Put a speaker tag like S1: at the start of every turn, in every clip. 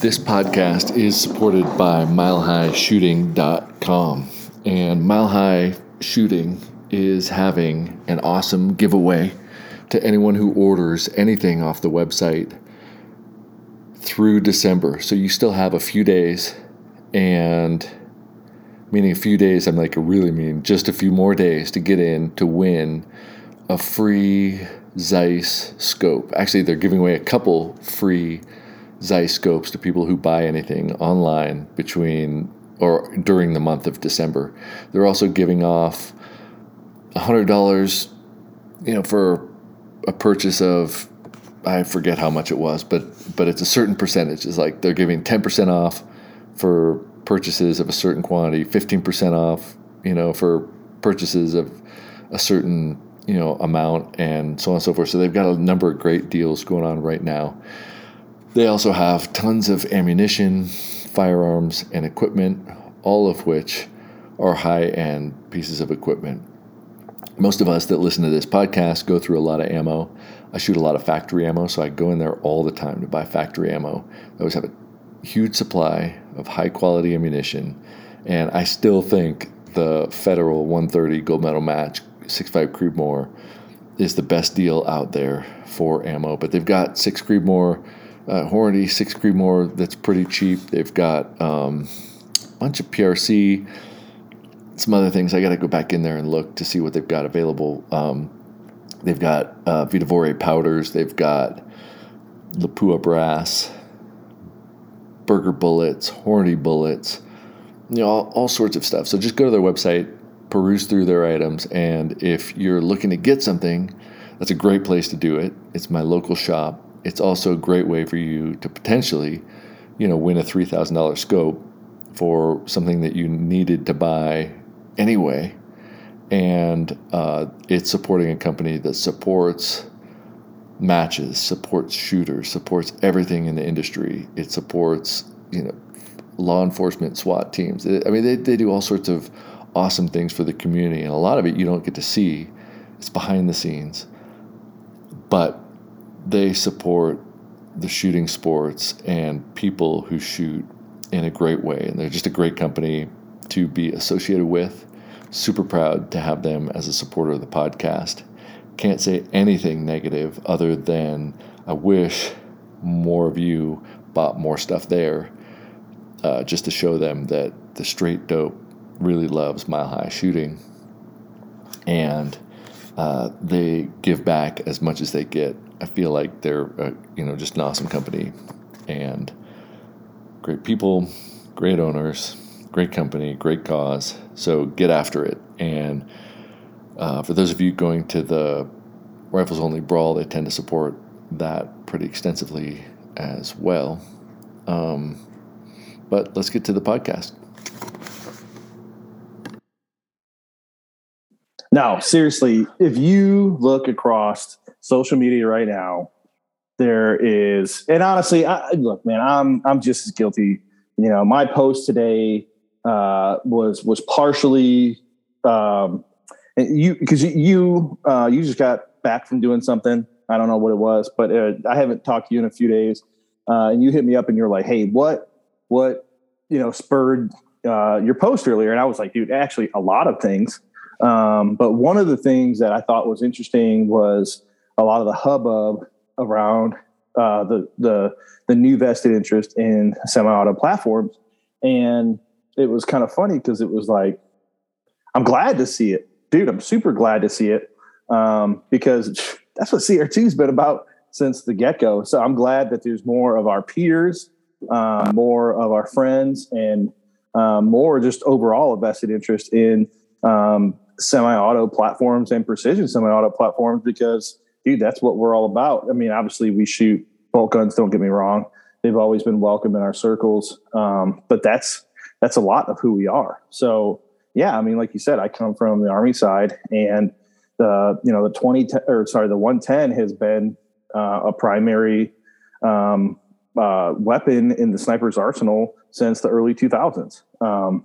S1: This podcast is supported by MileHighShooting.com. And Mile High Shooting is having an awesome giveaway to anyone who orders anything off the website through December. So you still have a few days, and meaning a few days, I'm like, really mean just a few more days to get in to win a free Zeiss scope. Actually, they're giving away a couple free Zeiss scopes to people who buy anything online between or during the month of December. They're also giving off $100 you know for a purchase of I forget how much it was, but but it's a certain percentage. It's like they're giving 10% off for purchases of a certain quantity, 15% off, you know, for purchases of a certain, you know, amount and so on and so forth. So they've got a number of great deals going on right now. They also have tons of ammunition, firearms, and equipment, all of which are high end pieces of equipment. Most of us that listen to this podcast go through a lot of ammo. I shoot a lot of factory ammo, so I go in there all the time to buy factory ammo. I always have a huge supply of high quality ammunition, and I still think the Federal 130 gold medal match 6.5 Creedmoor is the best deal out there for ammo. But they've got six Creedmoor uh, Hornady six Creedmoor that's pretty cheap. They've got um, a bunch of PRC, some other things. I got to go back in there and look to see what they've got available. Um, they've got uh, Vihtavuori powders. They've got Lapua brass, Berger bullets, Hornady bullets, you know, all, all sorts of stuff. So just go to their website, peruse through their items, and if you're looking to get something, that's a great place to do it. It's my local shop it's also a great way for you to potentially, you know, win a three thousand dollar scope for something that you needed to buy anyway, and uh, it's supporting a company that supports matches, supports shooters, supports everything in the industry. It supports you know law enforcement, SWAT teams. I mean, they they do all sorts of awesome things for the community, and a lot of it you don't get to see. It's behind the scenes, but they support the shooting sports and people who shoot in a great way. And they're just a great company to be associated with. Super proud to have them as a supporter of the podcast. Can't say anything negative other than I wish more of you bought more stuff there uh, just to show them that the straight dope really loves mile high shooting. And uh, they give back as much as they get I feel like they're uh, you know just an awesome company and great people, great owners, great company, great cause. So get after it. And uh, for those of you going to the Rifles Only Brawl, they tend to support that pretty extensively as well. Um, but let's get to the podcast.
S2: Now, seriously, if you look across social media right now, there is, and honestly, I, look, man, I'm I'm just as guilty. You know, my post today uh, was was partially um, you because you uh, you just got back from doing something. I don't know what it was, but uh, I haven't talked to you in a few days. Uh, and you hit me up and you're like, "Hey, what what you know spurred uh, your post earlier?" And I was like, "Dude, actually, a lot of things." Um, but one of the things that I thought was interesting was a lot of the hubbub around uh, the the the new vested interest in semi-auto platforms, and it was kind of funny because it was like, I'm glad to see it, dude. I'm super glad to see it um, because that's what CR2's been about since the get go. So I'm glad that there's more of our peers, um, more of our friends, and um, more just overall a vested interest in um, semi-auto platforms and precision semi-auto platforms because dude, that's what we're all about. I mean, obviously we shoot bolt guns. Don't get me wrong; they've always been welcome in our circles. Um, but that's that's a lot of who we are. So yeah, I mean, like you said, I come from the army side, and the you know the twenty or sorry the one ten has been uh, a primary um, uh, weapon in the sniper's arsenal since the early two thousands. Um,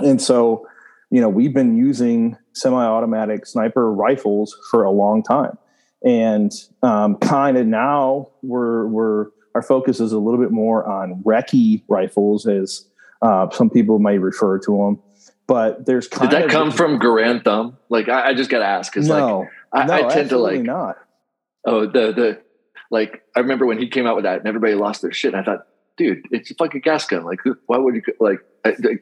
S2: and so, you know, we've been using semi-automatic sniper rifles for a long time and um, kind of now we're we're our focus is a little bit more on recce rifles, as uh, some people may refer to them. But there's
S1: did that come from Garand Thumb? Like I, I just got to ask because
S2: no,
S1: like I,
S2: no,
S1: I tend to like
S2: not.
S1: Oh, the the like I remember when he came out with that and everybody lost their shit. And I thought, dude, it's like a fucking gas gun. Like, why would you like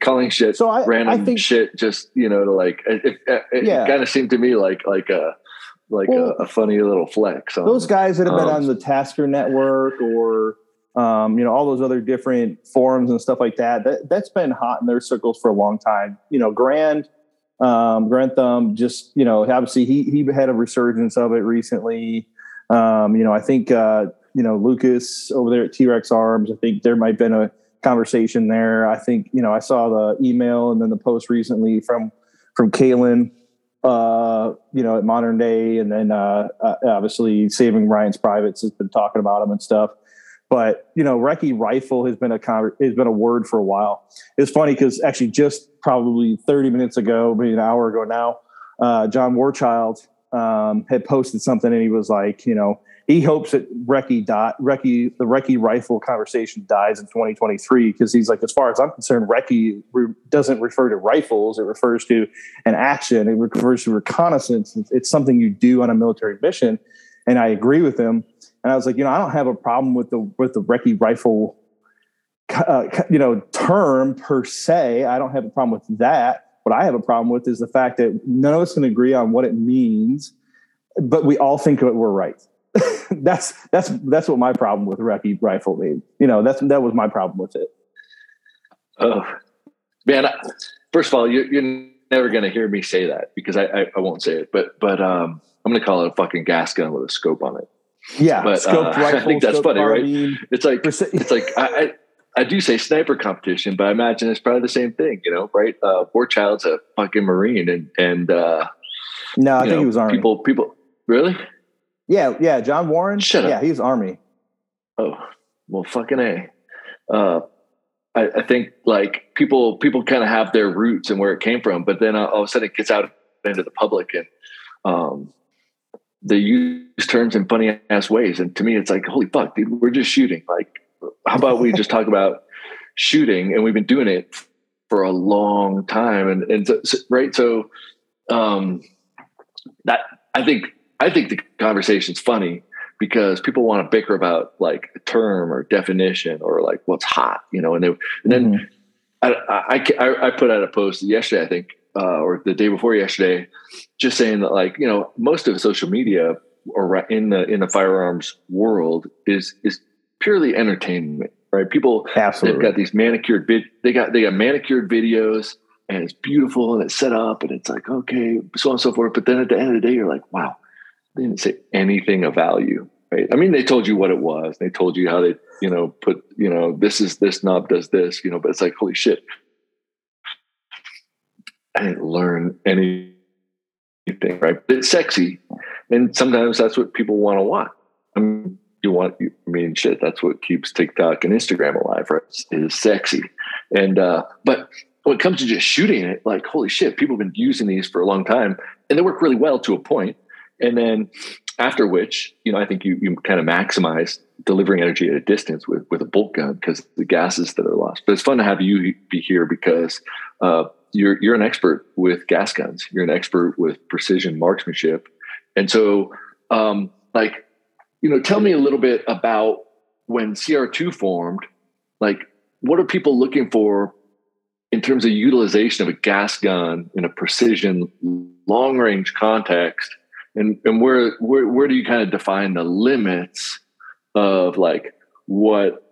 S1: calling shit
S2: so I,
S1: random
S2: I think,
S1: shit just you know to like it, it, it
S2: Yeah.
S1: kind of seemed to me like like a like
S2: Well,
S1: a, a funny little flex. On,
S2: those guys that have been
S1: um,
S2: on the Tasker Network or um, you know all those other different forums and stuff like that, that that's been hot in their circles for a long time. You know, Grand um, Garand Thumb just you know obviously he he had a resurgence of it recently. Um, you know, I think uh, you know Lucas over there at T Rex Arms. I think there might have been a conversation there. I think you know I saw the email and then the post recently from from Caylen uh, you know, at modern day, and then uh, uh, obviously Saving Ryan's Privates has been talking about him and stuff. But you know, Recce rifle has been a con- has been a word for a while. It's funny because actually, just probably thirty minutes ago, maybe an hour ago now, uh, John Warchild um, had posted something, and he was like, you know, he hopes that Recce dot Recce the Recce rifle conversation dies in 2023 because he's like, as far as I'm concerned, Recce re- doesn't refer to rifles; it refers to an action. It refers to reconnaissance. It's, it's something you do on a military mission, and I agree with him. And I was like, you know, I don't have a problem with the with the Recce rifle, uh, you know, term per se. I don't have a problem with that. What I have a problem with is the fact that none of us can agree on what it means, but we all think that we're right. that's that's that's what my problem with Recce rifle made. You know, that's that was my problem with it.
S1: Oh man! I- First of all, you're, you're never going to hear me say that because I, I I won't say it. But but um, I'm going to call it a fucking gas gun with a scope on it.
S2: Yeah,
S1: But, uh, I think that's funny, right? It's like it's like I, I I do say sniper competition, but I imagine it's probably the same thing, you know, right? Uh Warchild's a fucking marine and and uh
S2: no, I think
S1: know,
S2: he was army.
S1: people people really?
S2: Yeah, yeah, John Warren.
S1: Shut.
S2: Yeah, he was army.
S1: Oh, well fucking A. Uh I, I think like people people kind of have their roots and where it came from, but then uh, all of a sudden it gets out into the public and um they use terms in funny ass ways. And to me it's like, holy fuck, dude, we're just shooting. Like how about we just talk about shooting and we've been doing it for a long time and and so- right so um that i think i think the conversation's funny because people want to bicker about like a term or definition or like what's hot you know and, they, and then
S2: Mhm.
S1: I, I, I, I put out a post yesterday, I think, uh, or the day before yesterday, just saying that like, you know, most of social media or in the, in the firearms world is, is purely entertainment, right? People, they've
S2: absolutely.
S1: got these manicured vid, they got, they got manicured videos and it's beautiful and it's set up and it's like, okay, so on and so forth. But then at the end of the day, you're like, wow, they didn't say anything of value. Right. I mean, they told you what it was. They told you how they, you know, put, you know, this is this knob does this, you know, but it's like, holy shit. I didn't learn anything, right? But it's sexy. And sometimes that's what people want to watch. I mean, you want, I mean, shit, that's what keeps TikTok and Instagram alive, right? Is sexy. And, uh, but when it comes to just shooting it, like, holy shit, people have been using these for a long time and they work really well to a point. And then after which, you know, I think you, you kind of maximize delivering energy at a distance with, with a bolt gun because the gases that are lost. But it's fun to have you be here because uh, you're, you're an expert with gas guns. You're an expert with precision marksmanship. And so, um, like, you know, tell me a little bit about when CR2 formed, like, what are people looking for in terms of utilization of a gas gun in a precision long range context? And, and where, where, where do you kind of define the limits of like what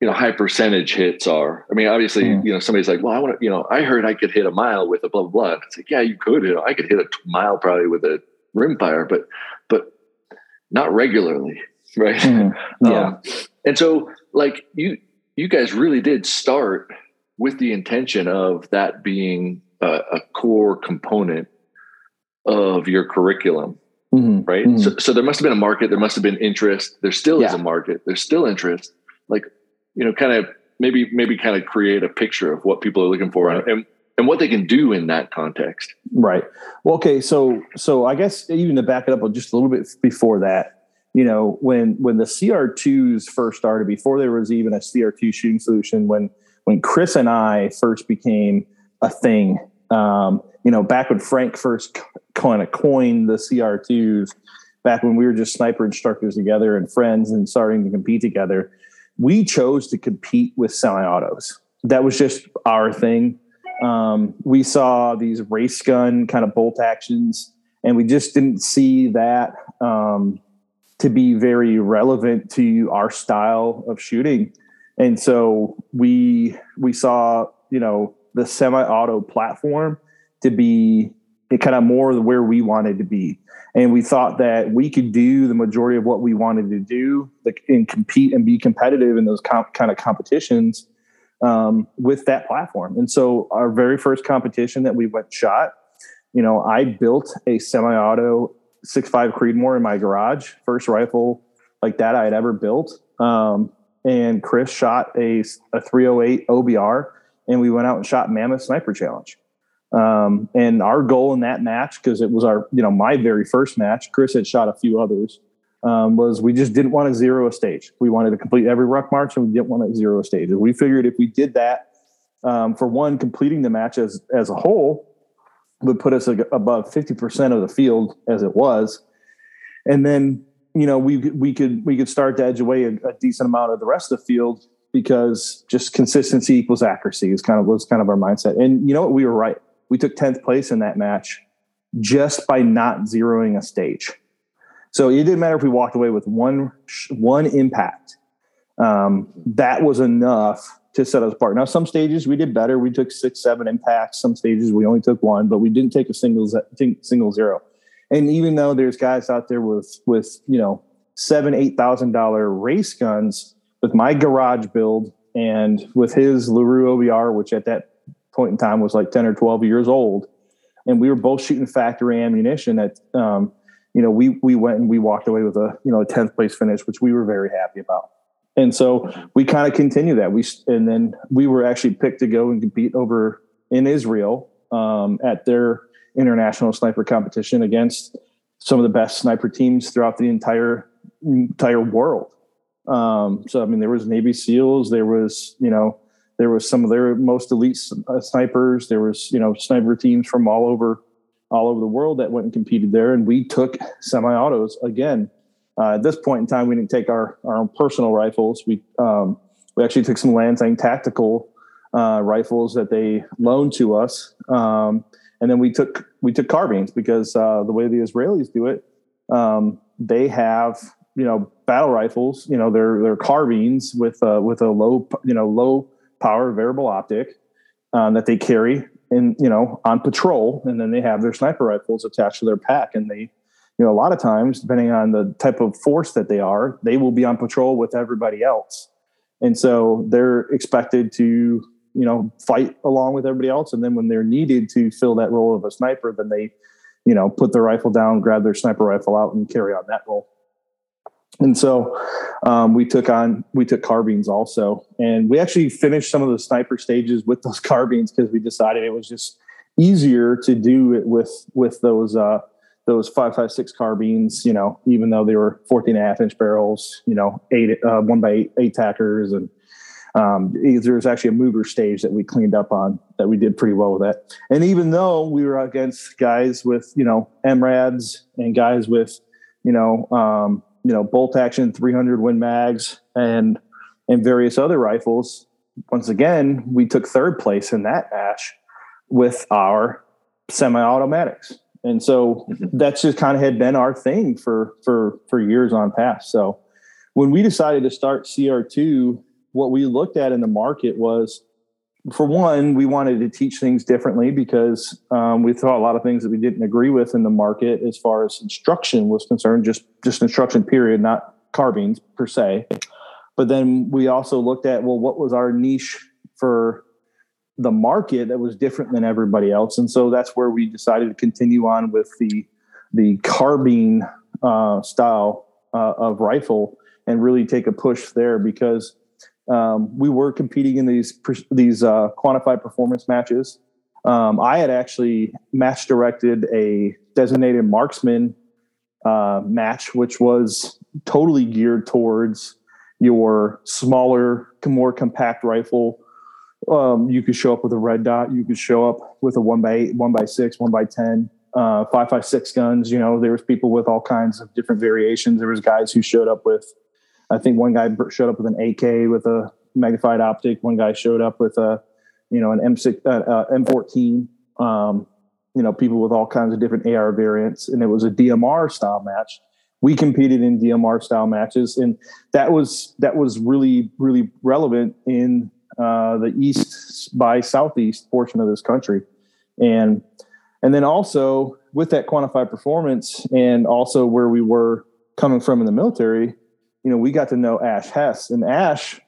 S1: you know high percentage hits are. I mean, obviously,
S2: Mm.
S1: you know, somebody's like, "Well, I want to," you know, I heard I could hit a mile with a blah blah blah. And It's like, yeah, you could. You know, I could hit a mile probably with a rimfire, but but not regularly, right?
S2: Mhm. Yeah.
S1: Um, and so, like you, you guys really did start with the intention of that being a, a core component of your curriculum. Right?
S2: Mhm.
S1: So, so there must have been a market. There must have been interest. There still is a market. There's still interest. Like, you know, kind of maybe maybe kind of create a picture of what people are looking for
S2: Right.
S1: and and what they can do in that context.
S2: Right. Well, okay. So, so I guess even to back it up just a little bit before that, you know, when when the CR2s first started, before there was even a CR2 shooting solution, when when Chris and I first became a thing, um, you know, back when Frank first kind of coined the CR2s, back when we were just sniper instructors together and friends and starting to compete together, we chose to compete with semi-autos. That was just our thing. Um, we saw these race gun kind of bolt actions, and we just didn't see that um, to be very relevant to our style of shooting. And so we we saw, you know, the semi-auto platform to be kind of more where we wanted to be. And we thought that we could do the majority of what we wanted to do and compete and be competitive in those comp- kind of competitions um, with that platform. And so our very first competition that we went shot, you know, I built a semi-auto 6.5 Creedmoor in my garage, first rifle like that I had ever built. Um, and Chris shot a, a 308 OBR and we went out and shot Mammoth Sniper Challenge. Um, and our goal in that match, because it was our, you know, my very first match, Chris had shot a few others, um, was we just didn't want to zero a stage. We wanted to complete every ruck march and we didn't want to zero a stage. And we figured if we did that, um, for one, completing the match as, as a whole would put us above 50% of the field as it was. And then, you know, we, we could, we could start to edge away a, a decent amount of the rest of the field because just consistency equals accuracy is kind of was kind of our mindset. And you know what? We were right. We took 10th place in that match just by not zeroing a stage. So it didn't matter if we walked away with one one impact. Um, that was enough to set us apart. Now, some stages we did better. We took six, seven impacts. Some stages we only took one, but we didn't take a single single zero. And even though there's guys out there with with you know seven, eight thousand dollar race guns, with my garage build and with his Larue OBR, which at that point in time was like 10 or 12 years old. And we were both shooting factory ammunition at, um, you know, we, we went and we walked away with a, you know, a 10th place finish, which we were very happy about. And so we kind of continue that. We, and then we were actually picked to go and compete over in Israel um, at their international sniper competition against some of the best sniper teams throughout the entire entire world. Um, so I mean, there was Navy SEALs, there was you know there was some of their most elite uh, snipers. There was you know sniper teams from all over all over the world that went and competed there, and we took semi-autos again. Uh, at this point in time, we didn't take our our own personal rifles. We um, we actually took some Lansing tactical uh, rifles that they loaned to us, um, and then we took we took carbines because uh, the way the Israelis do it, um, they have you know battle rifles. You know they're they're carbines with uh, with a low you know low power variable optic um, that they carry in you know on patrol and then they have their sniper rifles attached to their pack and they you know a lot of times depending on the type of force that they are they will be on patrol with everybody else. And so they're expected to you know fight along with everybody else and then when they're needed to fill that role of a sniper then they you know put their rifle down grab their sniper rifle out and carry on that role and so um, we took on we took carbines also. And we actually finished some of the sniper stages with those carbines because we decided it was just easier to do it with with those uh those 556 carbines you know even though they were 14 and a half inch barrels you know eight uh, one by eight, eight tackers. And um, there's actually a mover stage that we cleaned up on that we did pretty well with that. And even though we were against guys with you know mrads and guys with you know um, you know bolt action 300 win mags and and various other rifles. Once again we took third place in that match with our semi-automatics. And so mm-hmm. that's just kind of had been our thing for for for years on past. So when we decided to start cr2 what we looked at in the market was for one, we wanted to teach things differently because um, we thought a lot of things that we didn't agree with in the market as far as instruction was concerned, just just instruction period, not carbines per se. But then we also looked at well, what was our niche for the market that was different than everybody else, and so that's where we decided to continue on with the the carbine uh, style uh, of rifle and really take a push there because um, we were competing in these these uh, quantified performance matches. Um, I had actually match directed a designated marksman uh, match, which was totally geared towards your smaller, more compact rifle. Um, you could show up with a red dot. You could show up with a one by eight, one by six, one by ten, uh, five by six guns. You know, there was people with all kinds of different variations. There was guys who showed up with, I think one guy showed up with an AK with a magnified optic. One guy showed up with a, you know, an M6, uh, uh, M14. Um, you know, people with all kinds of different AR variants, and it was a DMR style match. We competed in DMR style matches, and that was that was really really relevant in uh, the east by southeast portion of this country, and and then also with that quantified performance, and also where we were coming from in the military, you know, we got to know Ash Hess, and Ash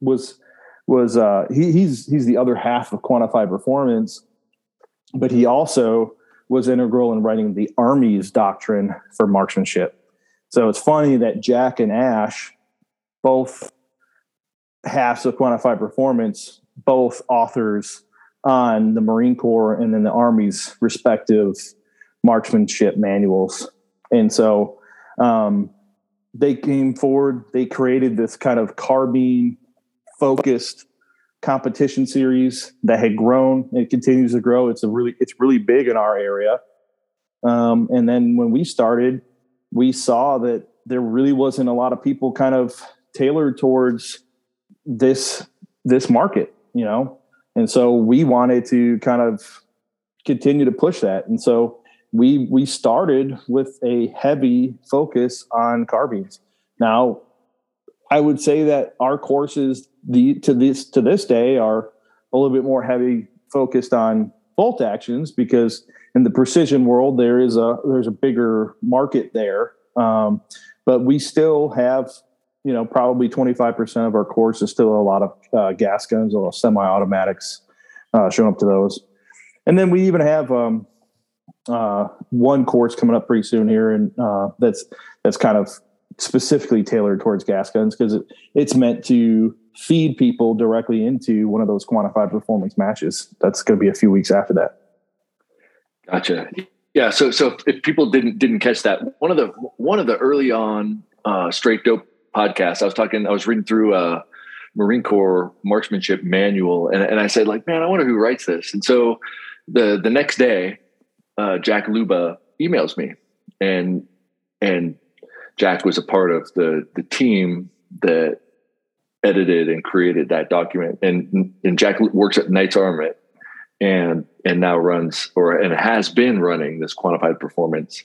S2: was was uh, he, he's he's the other half of quantified performance but he also was integral in writing the Army's doctrine for marksmanship. So it's funny that Jack and Ash, both halves of quantified performance, both authors on the Marine Corps and then the Army's respective marksmanship manuals. And so um, they came forward, they created this kind of carbine focused competition series that had grown. It continues to grow. It's a really it's really big in our area. Um, and then when we started, we saw that there really wasn't a lot of people kind of tailored towards this this market, you know. And so we wanted to kind of continue to push that. And so we we started with a heavy focus on carbines. Now, I would say that our courses the to this to this day are a little bit more heavy focused on bolt actions because in the precision world there is a there's a bigger market there um, but we still have you know probably 25% of our course is still a lot of uh, gas guns or semi-automatics uh, showing up to those and then we even have um, uh, one course coming up pretty soon here and uh, that's that's kind of specifically tailored towards gas guns because it, it's meant to feed people directly into one of those quantified performance matches. That's going to be a few weeks after that.
S1: Gotcha. Yeah. So, so if people didn't didn't catch that, one of the one of the early on uh, straight dope podcasts, I was talking, I was reading through a Marine Corps marksmanship manual, and, and I said, like, man, I wonder who writes this. And so the the next day, uh, Jack Leuba emails me, and and Jack was a part of the the team that edited and created that document. And and Jack works at Knights Armament and and now runs or and has been running this quantified performance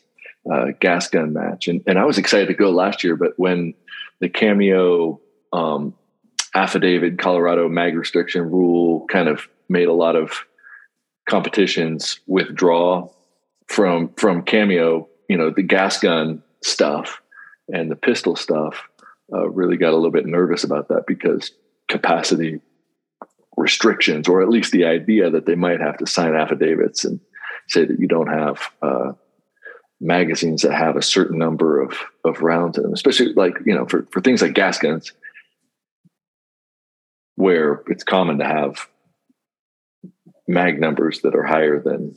S1: uh, gas gun match. And and I was excited to go last year, but when the cameo um, affidavit Colorado mag restriction rule kind of made a lot of competitions withdraw from from cameo, you know, the gas gun stuff and the pistol stuff uh, really got a little bit nervous about that because capacity restrictions, or at least the idea that they might have to sign affidavits and say that you don't have uh, magazines that have a certain number of of rounds in them, especially like you know for for things like gas guns, where it's common to have mag numbers that are higher than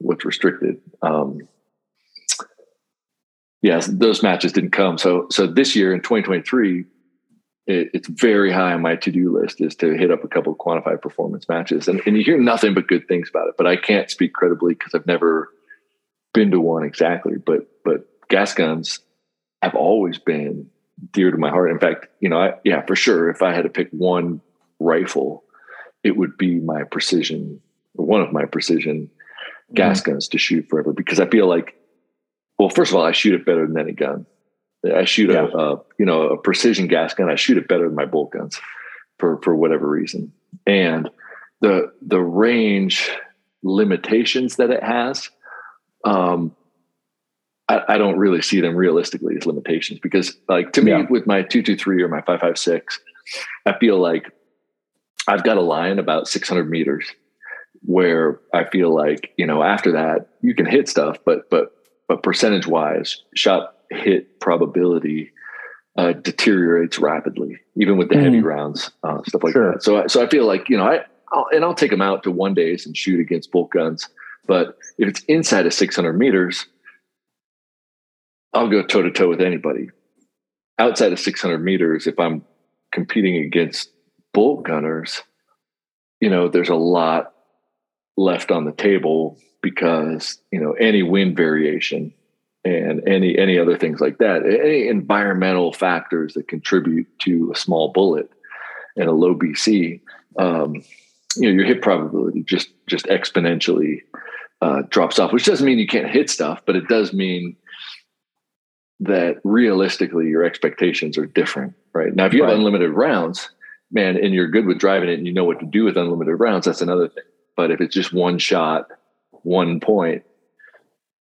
S1: what's restricted. Um, yes, those matches didn't come. So so this year in 2023, it, it's very high on my to do list is to hit up a couple of quantified performance matches, and and you hear nothing but good things about it. But I can't speak credibly because I've never been to one exactly. But but gas guns have always been dear to my heart. In fact, you know, I, yeah, for sure. If I had to pick one rifle, it would be my precision, one of my precision gas mm-hmm. guns to shoot forever because I feel like well, first of all, I shoot it better than any gun. I shoot yeah. a, a, you know a precision gas gun. I shoot it better than my bolt guns for for whatever reason. And the the range limitations that it has, um, I, I don't really see them realistically as limitations because, like to me, with my two two three or my five five six, I feel like I've got a line about six hundred meters where I feel like you know after that you can hit stuff, but but but percentage wise, shot hit probability uh, deteriorates rapidly, even with the mm. heavy rounds, uh, stuff like sure. that. So, so I feel like you know, I I'll, and I'll take them out to one days and shoot against bolt guns. But if it's inside of 600 meters, I'll go toe to toe with anybody. Outside of 600 meters, if I'm competing against bolt gunners, you know, there's a lot left on the table because, you know, any wind variation and any any other things like that, any environmental factors that contribute to a small bullet and a low BC, um, you know, your hit probability just just exponentially uh, drops off. Which doesn't mean you can't hit stuff, but it does mean that realistically your expectations are different, right? Now, if you have unlimited rounds, man, and you're good with driving it and you know what to do with unlimited rounds, that's another thing. But if it's just one shot, one point,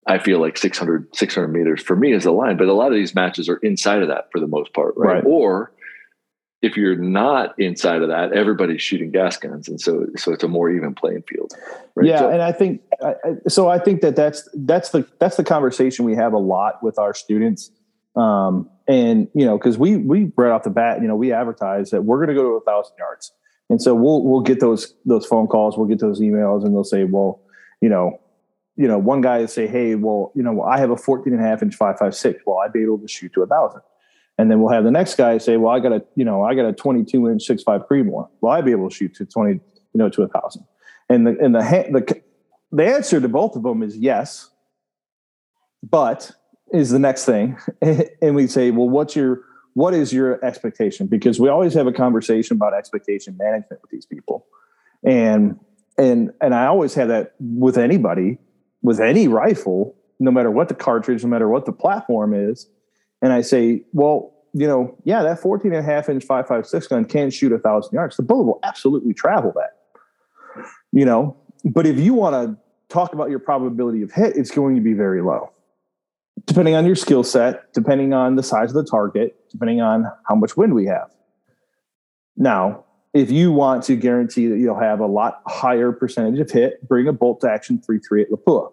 S1: I feel like 600, 600 meters for me is the line. But a lot of these matches are inside of that for the most part, right? right. Or if you're not inside of that, everybody's shooting gas guns, and so so it's a more even playing field.
S2: Right? Yeah, so, and I think so. I think that that's that's the that's the conversation we have a lot with our students, um, and you know, because we we right off the bat, you know, we advertise that we're going to go to a thousand yards, and so we'll we'll get those those phone calls, we'll get those emails, and they'll say, well, you know, you know, one guy say, hey, well, you know, I have a 14 and a half inch 556. Well, I'd be able to shoot to a thousand. And then we'll have the next guy say, well, I got a, you know, I got a 22 inch 6.5 Creedmoor. Well, I'd be able to shoot to 20, you know, to a thousand. And the, and the, the, the answer to both of them is yes, but is the next thing. and we say, well, what's your, what is your expectation? Because we always have a conversation about expectation management with these people. And, and, and I always have that with anybody, with any rifle, no matter what the cartridge, no matter what the platform is, and I say, well, you know, yeah, that 14 and a half inch 556 gun can shoot a thousand yards. The bullet will absolutely travel that, you know, but if you want to talk about your probability of hit, it's going to be very low. Depending on your skill set, depending on the size of the target, depending on how much wind we have. Now, if you want to guarantee that you'll have a lot higher percentage of hit, bring a bolt to action 338 Lapua.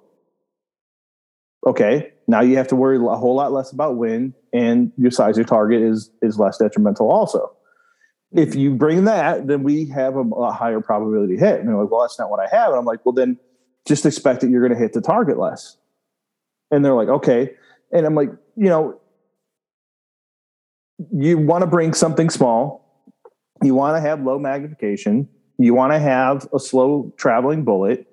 S2: Okay, now you have to worry a whole lot less about wind and your size of target is is less detrimental also. If you bring that then we have a, a higher probability hit. And they're like well that's not what i have. And i'm like well then just expect that you're going to hit the target less. And they're like okay. And i'm like you know you want to bring something small you want to have low magnification you want to have a slow traveling bullet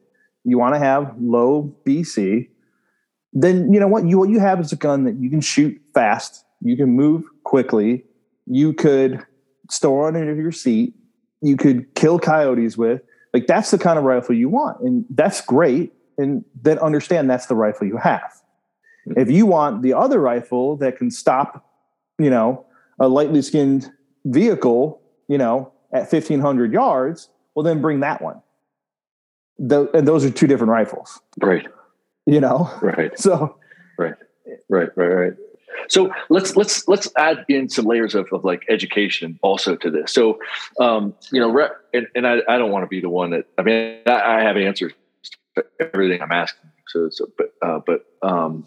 S2: you want to have low bc then you know what you what you have is a gun that you can shoot fast, you can move quickly, you could store under your seat, you could kill coyotes with. Like that's the kind of rifle you want, and that's great. And then understand that's the rifle you have. Mm-hmm. If you want the other rifle that can stop, you know, a lightly skinned vehicle, you know, at fifteen hundred yards, well then bring that one. The, and those are two different rifles.
S1: Right.
S2: You know?
S1: Right.
S2: So
S1: right. Right right right. So let's let's let's add in some layers of, of like education also to this. So um you know and, and I, I don't want to be the one that i mean i, I have answers to everything i'm asking so, so but uh but um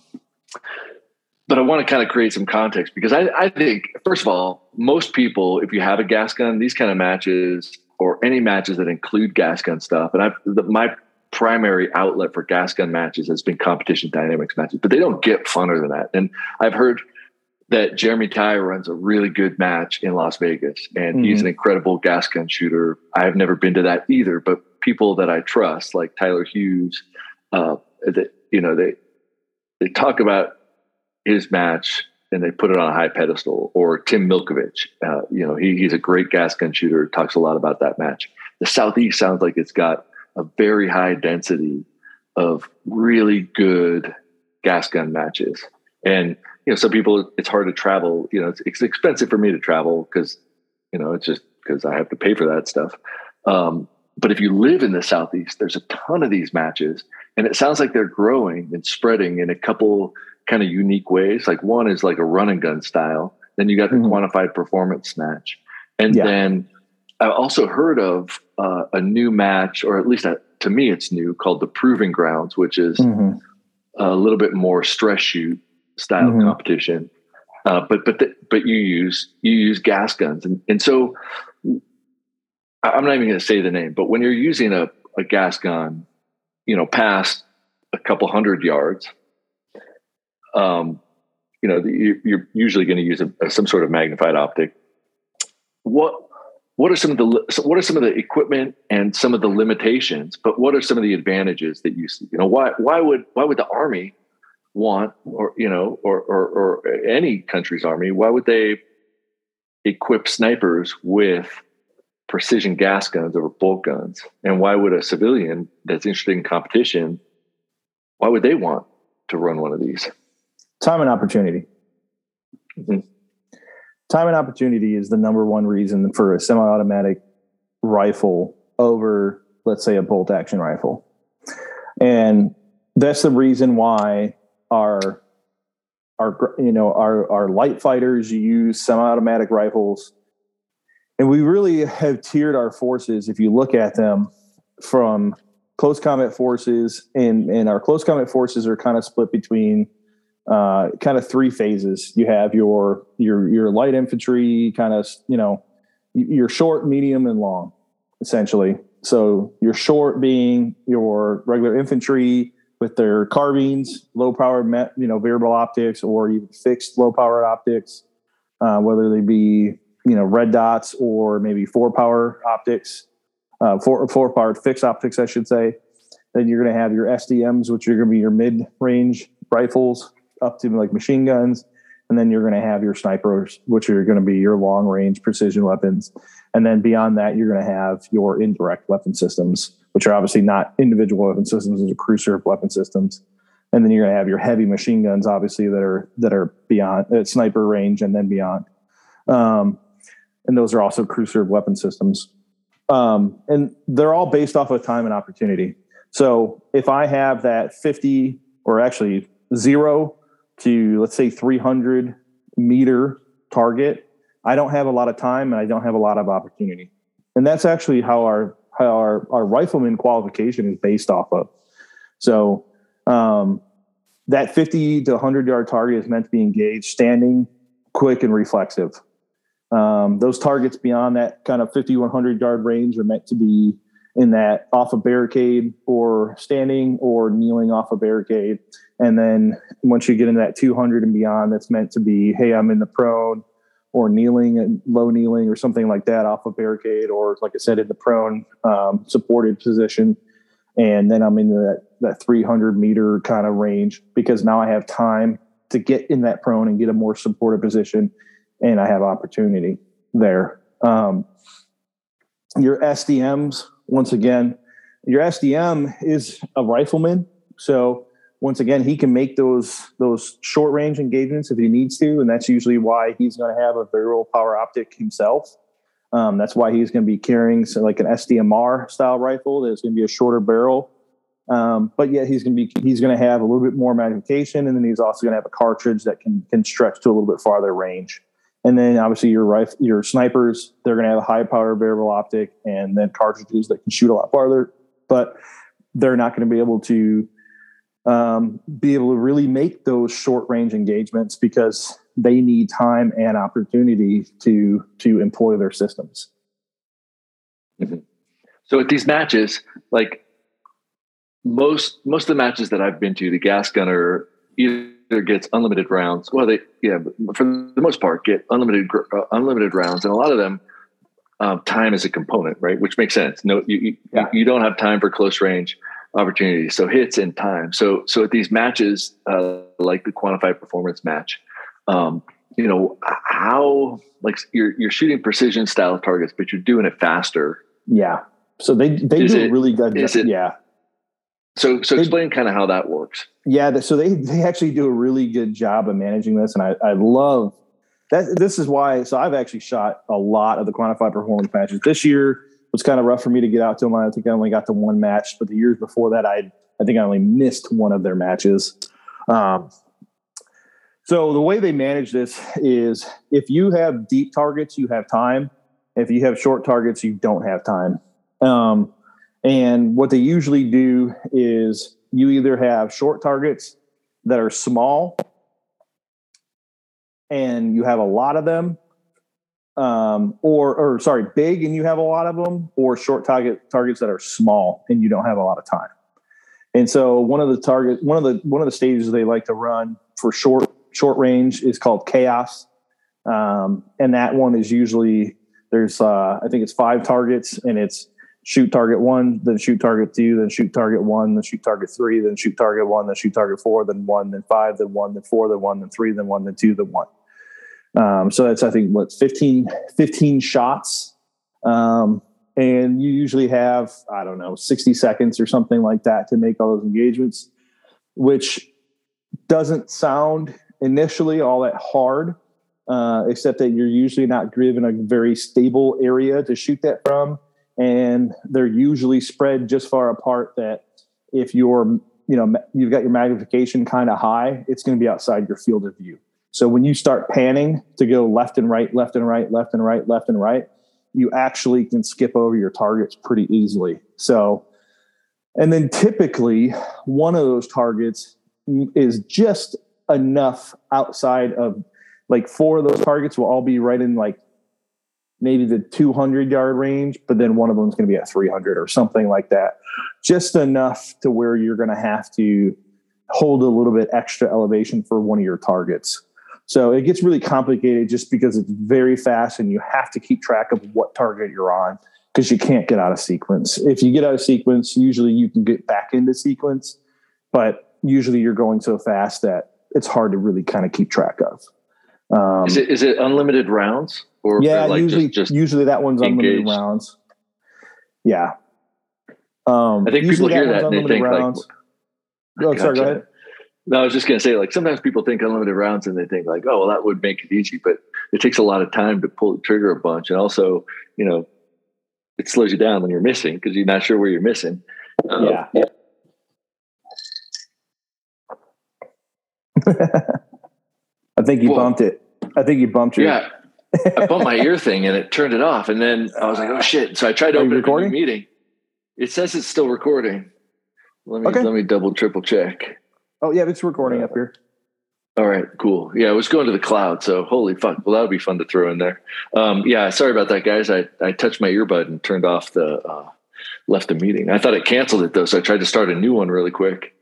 S1: but I want to kind of create some context because I, I think, first of all, most people, if you have a gas gun, these kind of matches or any matches that include gas gun stuff, and I've the, my primary outlet for gas gun matches has been competition dynamics matches, but they don't get funner than that. And I've heard that Jeremy Ty runs a really good match in Las Vegas, and mm-hmm. he's an incredible gas gun shooter. I have never been to that either, but people that I trust, like Tyler Hughes, uh, that you know they they talk about his match and they put it on a high pedestal. Or Tim Milkovich, uh, you know, he, he's a great gas gun shooter. Talks a lot about that match. The Southeast sounds like it's got a very high density of really good gas gun matches. And you know, some people it's hard to travel. You know, it's, it's expensive for me to travel because you know it's just because I have to pay for that stuff. Um, but if you live in the southeast, there's a ton of these matches, and it sounds like they're growing and spreading in a couple kind of unique ways. Like one is like a run and gun style. Then you got the mm-hmm. quantified performance match, and yeah. then I've also heard of uh, a new match, or at least a, to me, it's new, called the Proving Grounds, which is mm-hmm. a little bit more stress shoot style mm-hmm. competition. Uh, but but the, but you use you use gas guns, and and so I'm not even going to say the name, but when you're using a, a gas gun, you know, past a couple hundred yards, um, you know, you're usually going to use a, some sort of magnified optic. What what are some of the what are some of the equipment and some of the limitations? But what are some of the advantages that you see? You know, why why would why would the army want, or you know, or or, or any country's army, why would they equip snipers with precision gas guns over bolt guns? And why would a civilian that's interested in competition, why would they want to run one of these?
S2: Time and opportunity. Mm-hmm. Time and opportunity is the number one reason for a semi-automatic rifle over, let's say, a bolt action rifle. And that's the reason why our our you know our our light fighters use semi-automatic rifles and we really have tiered our forces if you look at them from close combat forces and and our close combat forces are kind of split between uh, kind of three phases. You have your your your light infantry kind of you know your short medium and long essentially. So your short being your regular infantry with their carbines, low power, you know, variable optics, or even fixed low power optics, uh, whether they be you know red dots or maybe four power optics, uh, four four powered fixed optics, I should say. Then you're going to have your SDMs, which are going to be your mid range rifles, up to like machine guns, and then you're going to have your snipers, which are going to be your long range precision weapons, and then beyond that, you're going to have your indirect weapon systems which are obviously not individual weapon systems, those are crew served weapon systems. And then you're going to have your heavy machine guns, obviously, that are that are beyond at sniper range and then beyond. Um, and those are also crew served weapon systems. Um, and they're all based off of time and opportunity. So if I have that 50 or actually zero to let's say 300 meter target, I don't have a lot of time and I don't have a lot of opportunity. And that's actually how our how our, our rifleman qualification is based off of. So um, that 50 to 100 yard target is meant to be engaged, standing, quick, and reflexive. Um, those targets beyond that kind of 50, 100 yard range are meant to be in that off a barricade or standing or kneeling off a barricade. And then once you get into that 200 and beyond, that's meant to be, hey, I'm in the prone or kneeling and low kneeling or something like that off a barricade, or like I said, in the prone um, supported position. And then I'm in that, that 300 meter kind of range because now I have time to get in that prone and get a more supported position and I have opportunity there. Um, your SDMs, once again, your SDM is a rifleman. So once again, he can make those those short range engagements if he needs to, and that's usually why he's going to have a variable power optic himself. Um, that's why he's going to be carrying so like an SDMR style rifle. That's going to be a shorter barrel, um, but yet he's going to be he's going to have a little bit more magnification, and then he's also going to have a cartridge that can can stretch to a little bit farther range. And then obviously your rifle, your snipers, they're going to have a high power variable optic, and then cartridges that can shoot a lot farther, but they're not going to be able to um, be able to really make those short range engagements because they need time and opportunity to to employ their systems.
S1: Mm-hmm. So at these matches, like most most of the matches that I've been to, the gas gunner either gets unlimited rounds. Well, they yeah, for the most part, get unlimited uh, unlimited rounds, and a lot of them um, time is a component, right? Which makes sense. No, you you, yeah. you don't have time for close range opportunities. So hits in time. So so at these matches, uh, like the quantified performance match, um, you know how like you're you're shooting precision style targets, but you're doing it faster.
S2: Yeah. So they they is do it, a really good job. It, yeah.
S1: So so explain kind of how that works.
S2: Yeah. So they they actually do a really good job of managing this, and I I love that. This is why. So I've actually shot a lot of the quantified performance matches this year was kind of rough for me to get out to them. I think I only got to one match, but the years before that, I I think I only missed one of their matches. Um, so the way they manage this is if you have deep targets, you have time. If you have short targets, you don't have time. Um, and what they usually do is you either have short targets that are small and you have a lot of them, um, or or sorry, big and you have a lot of them, or short target targets that are small and you don't have a lot of time. And so one of the target, one of the one of the stages they like to run for short short range is called Chaos, um, and that one is usually there's uh, I think it's five targets, and it's shoot target one, then shoot target two, then shoot target one, then shoot target three, then shoot target one, then shoot target four, then one, then five, then one, then four, then one, then three, then one, then two, then one. Um, so that's I think what 15, 15 shots. Um, and you usually have I don't know 60 seconds or something like that to make all those engagements, which doesn't sound initially all that hard, uh, except that you're usually not given a very stable area to shoot that from, and they're usually spread just far apart that if you're you know you've got your magnification kind of high, it's going to be outside your field of view. So when you start panning to go left and right, left and right, left and right, left and right, you actually can skip over your targets pretty easily. So, and then typically one of those targets is just enough outside of like four of those targets will all be right in like maybe the 200 yard range, but then one of them is going to be at 300 or something like that. Just enough to where you're going to have to hold a little bit extra elevation for one of your targets. So it gets really complicated just because it's very fast and you have to keep track of what target you're on because you can't get out of sequence. If you get out of sequence, usually you can get back into sequence, but usually you're going so fast that it's hard to really kind of keep track of.
S1: Um, is it is it unlimited rounds
S2: or yeah? Like usually, just, just usually that one's engaged. unlimited rounds. Yeah.
S1: Um, I think people hear that and they think rounds.
S2: like, "Oh, sorry, go ahead."
S1: No, I was just going to say, like, sometimes people think unlimited rounds and they think, like, oh, well, that would make it easy, but it takes a lot of time to pull the trigger a bunch. And also, you know, it slows you down when you're missing because you're not sure where you're missing.
S2: Um, yeah. yeah. I think you well, bumped it. I think you bumped your.
S1: Yeah. I bumped my ear thing and it turned it off. And then I was like, oh shit. So I tried to Are open the meeting. It says it's still recording. Let me, okay. let me double, triple check.
S2: Oh yeah, it's recording up here.
S1: All right, cool. Yeah, it was going to the cloud, so holy fuck. Well, that would be fun to throw in there. Um, yeah, sorry about that, guys. I, I touched my earbud and turned off the uh, left the meeting. I thought it canceled it though, so I tried to start a new one really quick.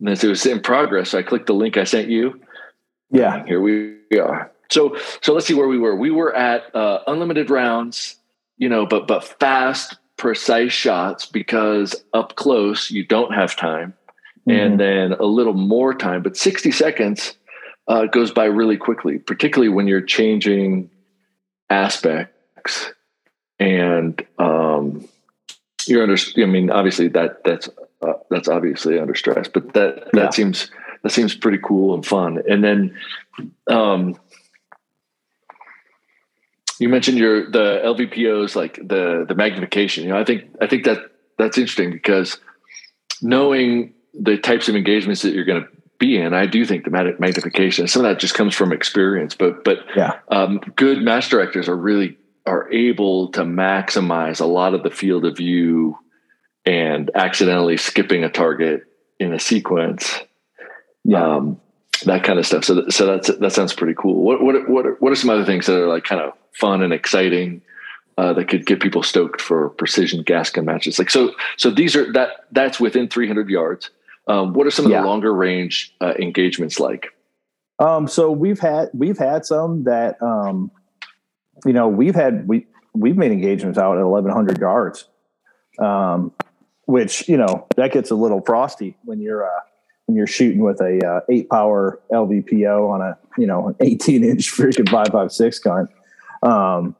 S1: And as it was in progress, so I clicked the link I sent you.
S2: Yeah,
S1: here we are. So so let's see where we were. We were at uh, unlimited rounds, you know, but but fast, precise shots because up close you don't have time mm-hmm. and then a little more time. But 60 seconds uh, goes by really quickly, particularly when you're changing aspects and um, you're under. I mean, obviously that that's uh, that's obviously under stress, but that that yeah. seems that seems pretty cool and fun. And then um, you mentioned your the LVPOs like the the magnification. You know, I think I think that that's interesting because knowing the types of engagements that you're going to be in, I do think the magnification, some of that just comes from experience, but, but
S2: yeah.
S1: um, good match directors are really, are able to maximize a lot of the field of view and accidentally skipping a target in a sequence. Yeah. Um, that kind of stuff. So, so that's, that sounds pretty cool. What, what, what, are, what are some other things that are like kind of fun and exciting uh, that could get people stoked for precision gas gun matches. Like so, so these are that that's within 300 yards. Um, what are some of yeah. the longer range uh, engagements like?
S2: Um, so we've had we've had some that um, you know we've had we we've made engagements out at 1100 yards, um, which you know that gets a little frosty when you're uh, when you're shooting with a uh, eight power LVPO on a you know an 18 inch freaking 556 gun. Um,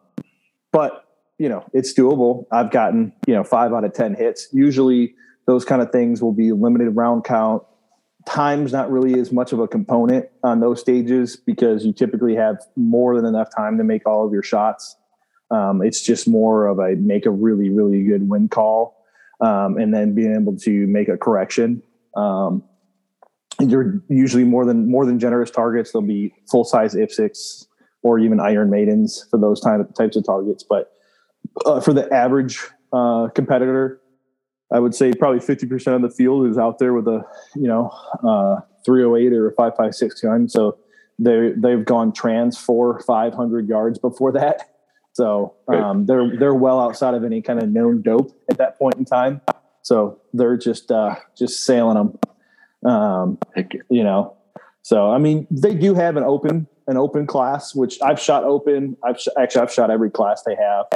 S2: but you know it's doable. I've gotten you know five out of ten hits. Usually those kind of things will be limited round count. Time's not really as much of a component on those stages because you typically have more than enough time to make all of your shots. Um, it's just more of a make a really, really good wind call um, and then being able to make a correction. Um, you're usually more than more than generous targets. They'll be full size IPSCs or even Iron Maidens for those type of, types of targets. But uh, for the average uh, competitor, I would say probably 50% of the field is out there with a, you know, uh, 308 or a 556 gun. So they they've gone trans four, 500 yards before that. So um, they're they're well outside of any kind of known dope at that point in time. So they're just uh, just sailing them. Um, you know, So I mean, they do have an open an open class, which I've shot open. I've sh- actually I've shot every class they have,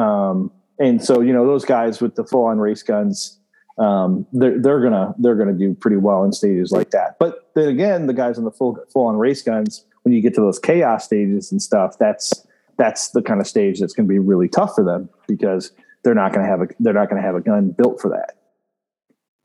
S2: um, and so you know those guys with the full on race guns, um, they're they're gonna they're gonna do pretty well in stages like that. But then again, the guys on the full full on race guns, when you get to those chaos stages and stuff, that's that's the kind of stage that's going to be really tough for them because they're not going to have a they're not going to have a gun built for that.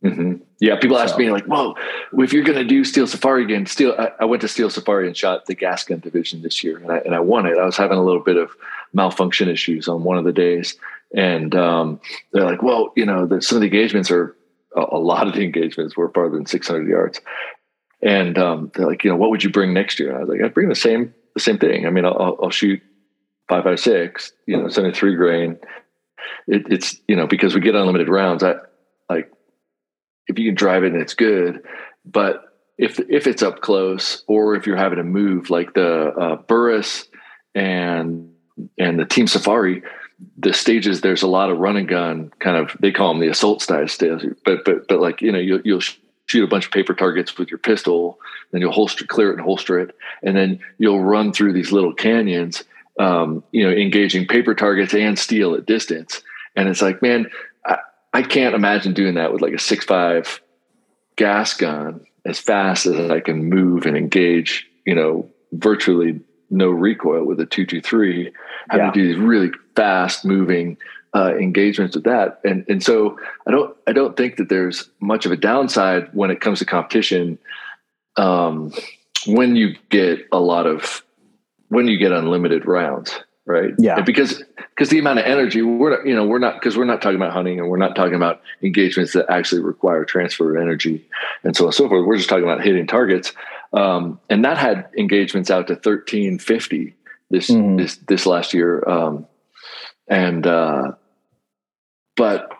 S1: Mm-hmm. Yeah, people ask me like, "Well, if you're going to do Steel Safari again, Steel." I, I, went to Steel Safari and shot the gas gun division this year, and I, and I won it. I was having a little bit of malfunction issues on one of the days, and um, they're like, "Well, you know, the, some of the engagements are a, a, lot of the engagements were farther than 600 yards," and um, they're like, "You know, what would you bring next year?" And I was like, "I'd bring the same the same thing. I mean, I'll, I'll shoot five six, you know, 73 grain. It, it's you know because we get unlimited rounds. I like if you can drive it and it's good, but if if it's up close or if you're having to move like the uh, Burris and and the Team Safari, the stages there's a lot of run and gun kind of they call them the assault style stages, but but but like you know you'll, you'll shoot a bunch of paper targets with your pistol, then you'll holster clear it and holster it, and then you'll run through these little canyons, um, you know, engaging paper targets and steel at distance, and it's like man, I can't imagine doing that with like a six five gas gun as fast as I can move and engage, you know, virtually no recoil with a 223, having yeah. to do these really fast moving uh, engagements with that. And and so I don't I don't think that there's much of a downside when it comes to competition. Um, when you get a lot of when you get unlimited rounds right?
S2: Yeah,
S1: because because the amount of energy we're not, you know we're not because we're not talking about hunting and we're not talking about engagements that actually require transfer of energy and so on and so forth. We're just talking about hitting targets, um, and that had engagements out to thirteen fifty this mm-hmm. this this last year, um, and uh, but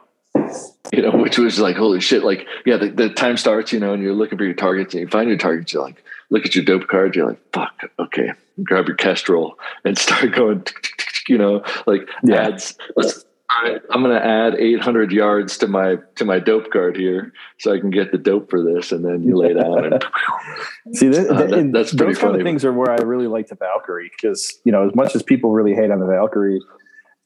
S1: you know, which was like, holy shit. Like, yeah, the, the time starts, you know, and you're looking for your targets and you find your targets. You're like, look at your dope card. You're like, fuck, okay, grab your Kestrel and start going, you know, like yeah. adds, let's, I'm going to add 800 yards to my, to my dope card here so I can get the dope for this. And then you lay down and
S2: see that, uh, that, that's those kind of things are where I really like the Valkyrie because, you know, as much as people really hate on the Valkyrie,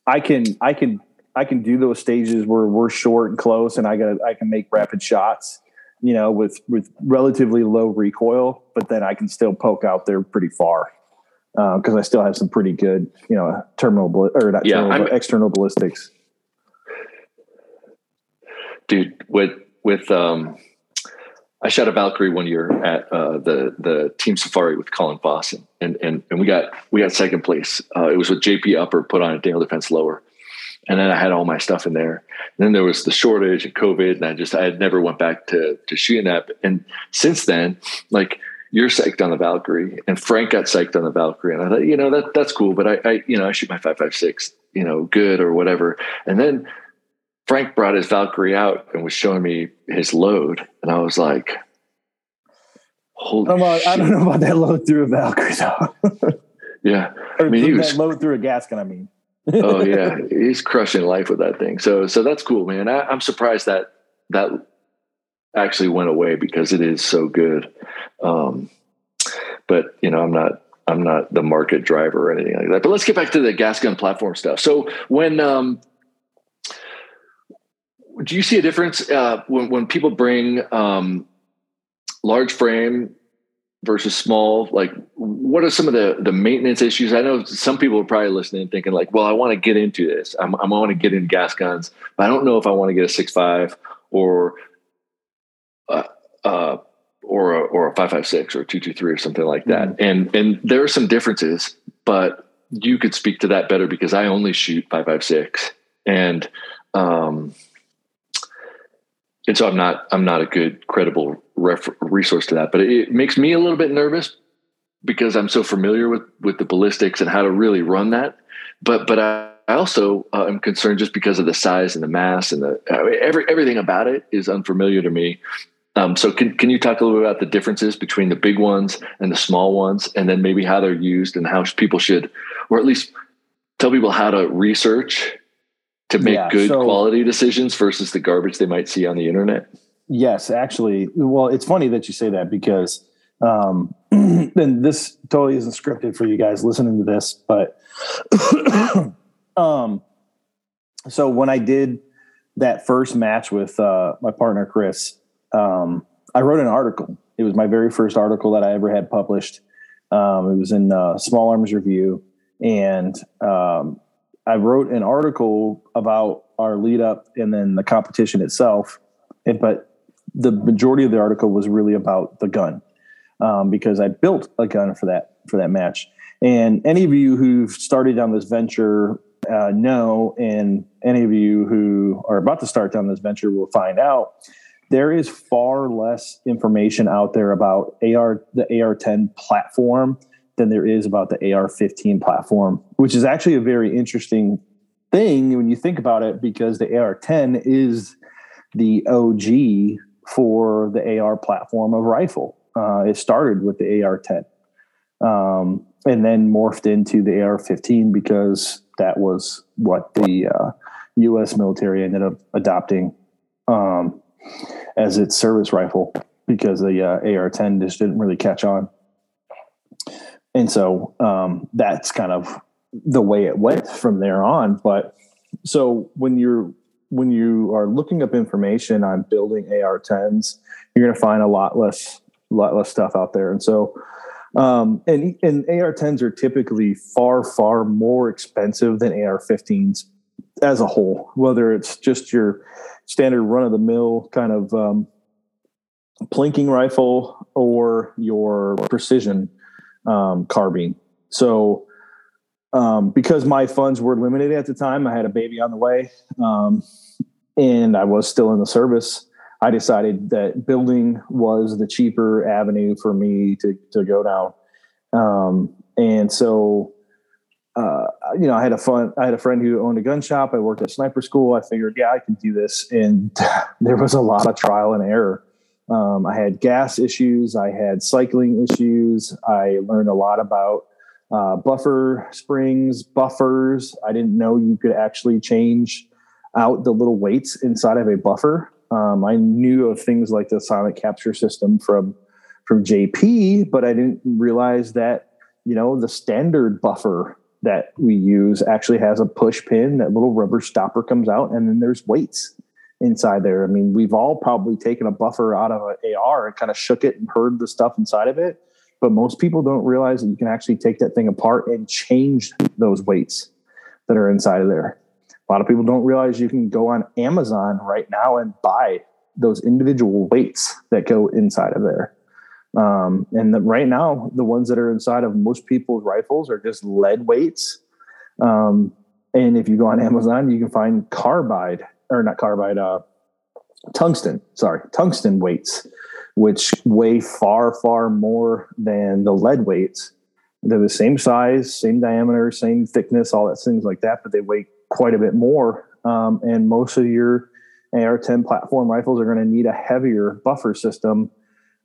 S2: I can, I can I can do those stages where we're short and close, and I got I can make rapid shots, you know, with with relatively low recoil, but then I can still poke out there pretty far because uh, I still have some pretty good, you know, terminal or not yeah, terminal, external ballistics.
S1: Dude, with with um, I shot a Valkyrie one year at uh, the the Team Safari with Colin Foss, and and and we got we got second place. Uh, it was with JP Upper put on a Daniel Defense lower and then I had all my stuff in there. And then there was the shortage and COVID, and I just I had never went back to to shooting that. And since then, like you're psyched on the Valkyrie, and Frank got psyched on the Valkyrie, and I thought, you know, that that's cool, but I, I you know I shoot my five five six, you know, good or whatever. And then Frank brought his Valkyrie out and was showing me his load, and I was like,
S2: "Holy!" About, I don't know about that load through a Valkyrie though.
S1: yeah,
S2: or I mean, he was load through a gas gun. I mean
S1: oh yeah, he's crushing life with that thing. So so that's cool, man. I, I, am surprised that that actually went away because it is so good. Um, but you know, I'm not I'm not the market driver or anything like that. But let's get back to the gas gun platform stuff. So when um, do you see a difference uh, when when people bring um, large frame versus small like what are some of the the maintenance issues i know some people are probably listening thinking like well i want to get into this I'm, i want to get into gas guns but i don't know if i want to get a six five or uh, uh, or a, or a 556 or 223 or something like that mm-hmm. and and there are some differences but you could speak to that better because i only shoot 556 and um and so I'm not I'm not a good credible ref- resource to that. But it makes me a little bit nervous because I'm so familiar with with the ballistics and how to really run that. But but I, I also uh, am concerned just because of the size and the mass and the mean, every everything about it is unfamiliar to me. Um, so can can you talk a little bit about the differences between the big ones and the small ones, and then maybe how they're used and how people should, or at least tell people how to research to make yeah, good so, quality decisions versus the garbage they might see on the internet?
S2: Yes, actually. Well, it's funny that you say that because Um, and this totally isn't scripted for you guys listening to this, but um, so when I did that first match with uh, my partner Chris, um, I wrote an article. It was my very first article that I ever had published. Um, it was in uh, Small Arms Review, and um, I wrote an article about our lead up and then the competition itself. And, but the majority of the article was really about the gun um, because I built a gun for that for that match. And any of you who've started down this venture uh, know, and any of you who are about to start down this venture will find out. There is far less information out there about AR the AR10 platform than there is about the AR15 platform, which is actually a very interesting thing when you think about it, because the AR10 is the OG for the AR platform of rifle. Uh, it started with the AR10 um, and then morphed into the AR15 because that was what the uh, U.S. military ended up adopting um, as its service rifle because the uh, AR10 just didn't really catch on. And so um, that's kind of the way it went from there on. But so when you're when you are looking up information on building AR10s, you're going to find a lot less lot less stuff out there. And so um, and and AR10s are typically far far more expensive than AR15s as a whole. Whether it's just your standard run of the mill kind of um, plinking rifle or your precision um, carbine. So um, because my funds were limited at the time, I had a baby on the way, um, and I was still in the service. I decided that building was the cheaper avenue for me to to go down, um, and so uh, you know I had a fun. I had a friend who owned a gun shop. I worked at sniper school. I figured, yeah, I can do this, and there was a lot of trial and error. Um, I had gas issues. I had cycling issues. I learned a lot about uh, buffer springs, buffers. I didn't know you could actually change out the little weights inside of a buffer. Um, I knew of things like the silent capture system from from JP, but I didn't realize that you know the standard buffer that we use actually has a push pin. That little rubber stopper comes out, and then there's weights inside there. I mean, we've all probably taken a buffer out of an AR and kind of shook it and heard the stuff inside of it. But most people don't realize that you can actually take that thing apart and change those weights that are inside of there. A lot of people don't realize you can go on Amazon right now and buy those individual weights that go inside of there. Um, and the, right now, the ones that are inside of most people's rifles are just lead weights. Um, and if you go on Amazon, you can find carbide or not carbide, uh, tungsten, sorry, tungsten weights, which weigh far, far more than the lead weights. They're the same size, same diameter, same thickness, all that things like that, but they weigh quite a bit more. Um, and most of your AR-10 platform rifles are going to need a heavier buffer system,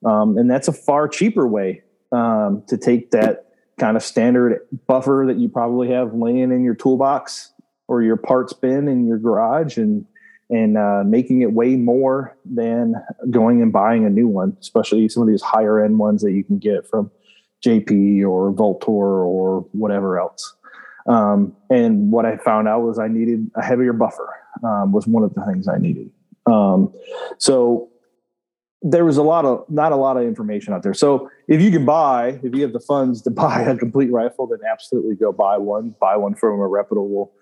S2: um, and that's a far cheaper way um, to take that kind of standard buffer that you probably have laying in your toolbox or your parts bin in your garage and and uh, making it way more than going and buying a new one, especially some of these higher end ones that you can get from JP or VLTOR or whatever else. Um, and what I found out was I needed a heavier buffer um, was one of the things I needed. Um, so there was a lot of not a lot of information out there. So if you can buy, if you have the funds to buy a complete rifle, then absolutely go buy one. Buy one from a reputable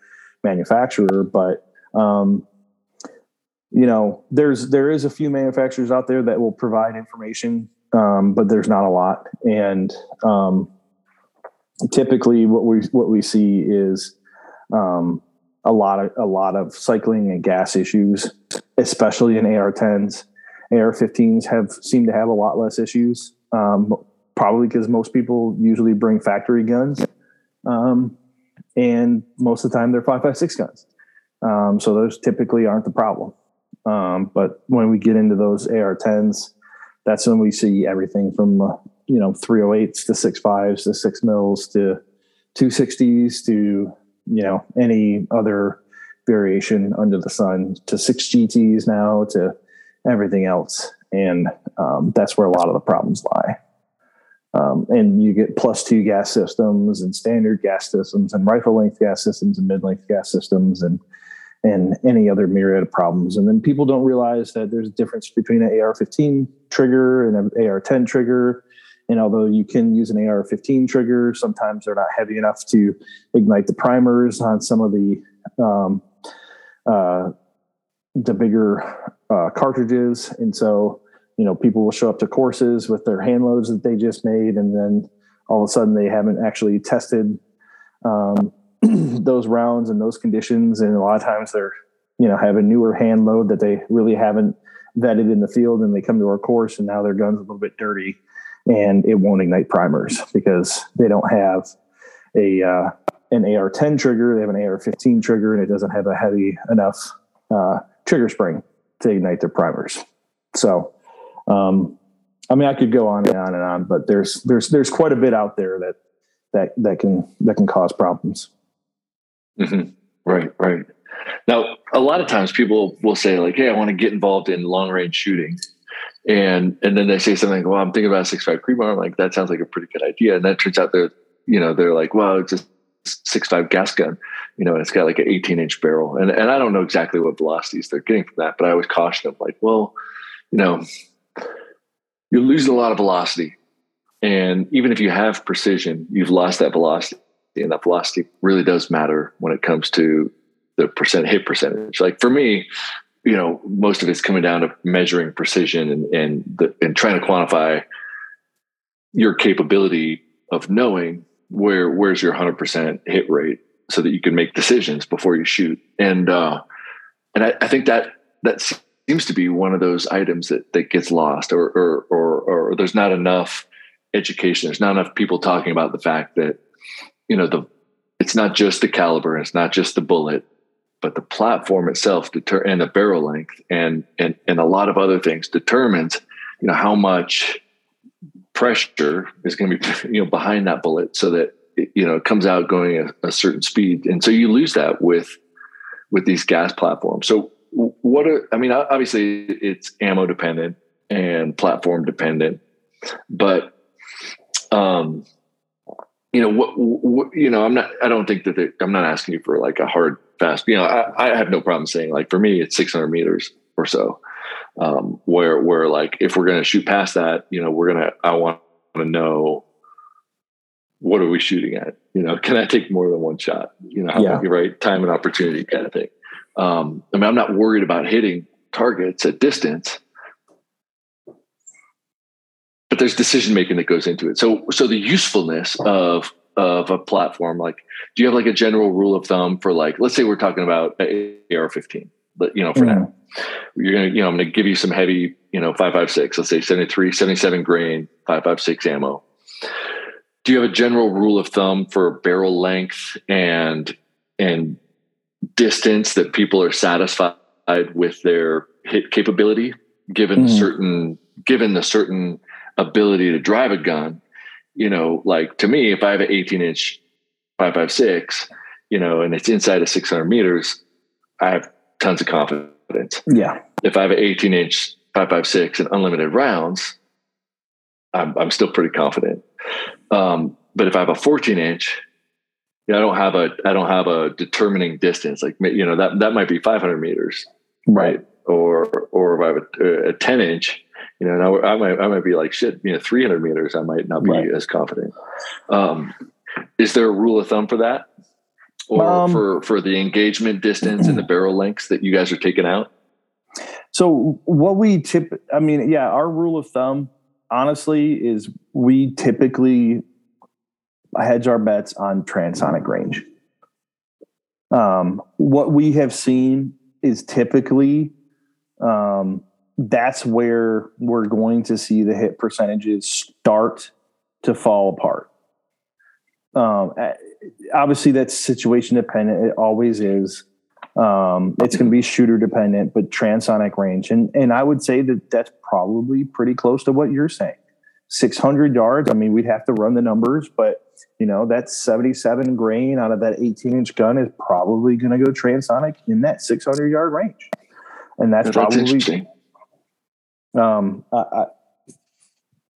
S2: manufacturer. But um, you know, there's there is a few manufacturers out there that will provide information, um, but there's not a lot. And um, typically, what we what we see is um, a lot of a lot of cycling and gas issues, especially in AR10s. AR15s have seem to have a lot less issues, um, probably because most people usually bring factory guns, um, and most of the time they're five five six guns. Um, so those typically aren't the problem. Um, but when we get into those AR10s, that's when we see everything from uh, you know 308s to 65s to 6 mils to 260s to you know any other variation under the sun to 6 GTs now to everything else and um, that's where a lot of the problems lie Um, and you get plus two gas systems and standard gas systems and rifle length gas systems and mid length gas systems and and any other myriad of problems. And then people don't realize that there's a difference between an AR-15 trigger and an AR-10 trigger. And although you can use an AR-15 trigger, sometimes they're not heavy enough to ignite the primers on some of the um, uh, the bigger uh, cartridges. And so, you know, people will show up to courses with their hand loads that they just made, and then all of a sudden they haven't actually tested um, those rounds and those conditions. And a lot of times they're, you know, have a newer hand load that they really haven't vetted in the field, and they come to our course, and now their gun's a little bit dirty, and it won't ignite primers because they don't have a uh, an AR-10 trigger. They have an AR-15 trigger, and it doesn't have a heavy enough uh, trigger spring to ignite their primers. So, um, I mean, I could go on and on and on, but there's there's there's quite a bit out there that that that can that can cause problems.
S1: Mm-hmm. Right, right. Now, a lot of times people will say like, "Hey, I want to get involved in long range shooting," and and then they say something like, "Well, I'm thinking about six five Creedmoor." I'm like, "That sounds like a pretty good idea," and that turns out they're you know they're like, "Well, it's a six five gas gun," you know, and it's got like an 18 inch barrel, and and I don't know exactly what velocities they're getting from that, but I always caution them like, "Well, you know, you're losing a lot of velocity, and even if you have precision, you've lost that velocity." and that velocity really does matter when it comes to the percent hit percentage. Like for me, you know, most of it's coming down to measuring precision and and the, and trying to quantify your capability of knowing where where's your 100% hit rate so that you can make decisions before you shoot. And uh, and I, I think that that seems to be one of those items that that gets lost or or or, or there's not enough education. There's not enough people talking about the fact that you know the it's not just the caliber it's not just the bullet but the platform itself deter and the barrel length and and and a lot of other things determines you know how much pressure is going to be you know behind that bullet so that it, you know it comes out going a, a certain speed. And so you lose that with with these gas platforms. So what are i mean obviously it's ammo dependent and platform dependent but um you know what, what, you know i'm not i don't think that they, i'm not asking you for like a hard fast you know I, I have no problem saying like for me it's 600 meters or so um, where where like if we're going to shoot past that you know we're gonna i want to know what are we shooting at? You know can i take more than one shot? You know how yeah. right time and opportunity kind of thing? Um, i mean i'm not worried about hitting targets at distance. But there's decision making that goes into it. So so the usefulness of of a platform, like do you have like a general rule of thumb for like let's say we're talking about AR-15, but you know for mm. now you're gonna you know I'm gonna give you some heavy you know 556, let's say 73, 77 grain 556 ammo. Do you have a general rule of thumb for barrel length and and distance that people are satisfied with their hit capability given mm. certain given the certain ability to drive a gun, you know, like to me, if I have an 18 inch 556, you know, and it's inside of 600 meters, I have tons of confidence.
S2: Yeah.
S1: If I have an 18 inch 556 and unlimited rounds, I'm, I'm still pretty confident. Um, but if I have a 14 inch, you know, I don't have a I don't have a determining distance. Like you know that that might be 500 meters, right? Or or if I have a, a 10 inch, you know, now I might I might be like shit. You know, 300 meters, I might not be right. as confident. Um, is there a rule of thumb for that, or um, for for the engagement distance and the barrel lengths that you guys are taking out?
S2: So what we tip, I mean, yeah, our rule of thumb, honestly, is we typically hedge our bets on transonic range. Um, what we have seen is typically um, that's where we're going to see the hit percentages start to fall apart. Um, obviously, that's situation dependent. It always is. Um, it's going to be shooter dependent, but transonic range, and and I would say that that's probably pretty close to what you're saying. 600 yards. I mean, we'd have to run the numbers, but you know that's 77 grain out of that 18 inch gun is probably going to go transonic in that 600 yard range, and that's, that's probably um, I, I,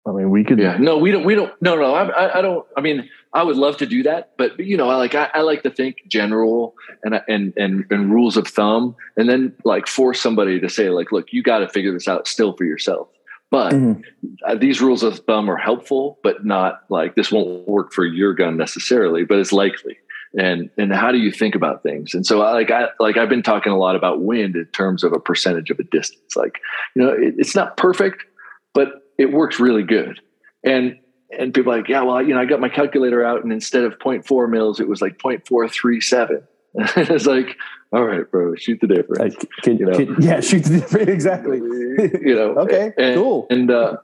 S2: I mean, we could.
S1: Yeah, no, we don't. We don't. No, no. I, I don't. I mean, I would love to do that, but you know, I like I, I like to think general and and and and rules of thumb, and then like force somebody to say like, look, you got to figure this out still for yourself. But mm-hmm. uh, these rules of thumb are helpful, but not like this won't work for your gun necessarily, but it's likely. And and how do you think about things? And so I like I like I've been talking a lot about wind in terms of a percentage of a distance. Like you know, it, it's not perfect, but it works really good. And and people like, yeah, well, you know, I got my calculator out, and instead of 0.4 mils, it was like 0.437. it's like, all right, bro, shoot the difference. Like,
S2: can, you know? Can, yeah, shoot the difference exactly.
S1: you know,
S2: okay,
S1: and,
S2: cool.
S1: And uh,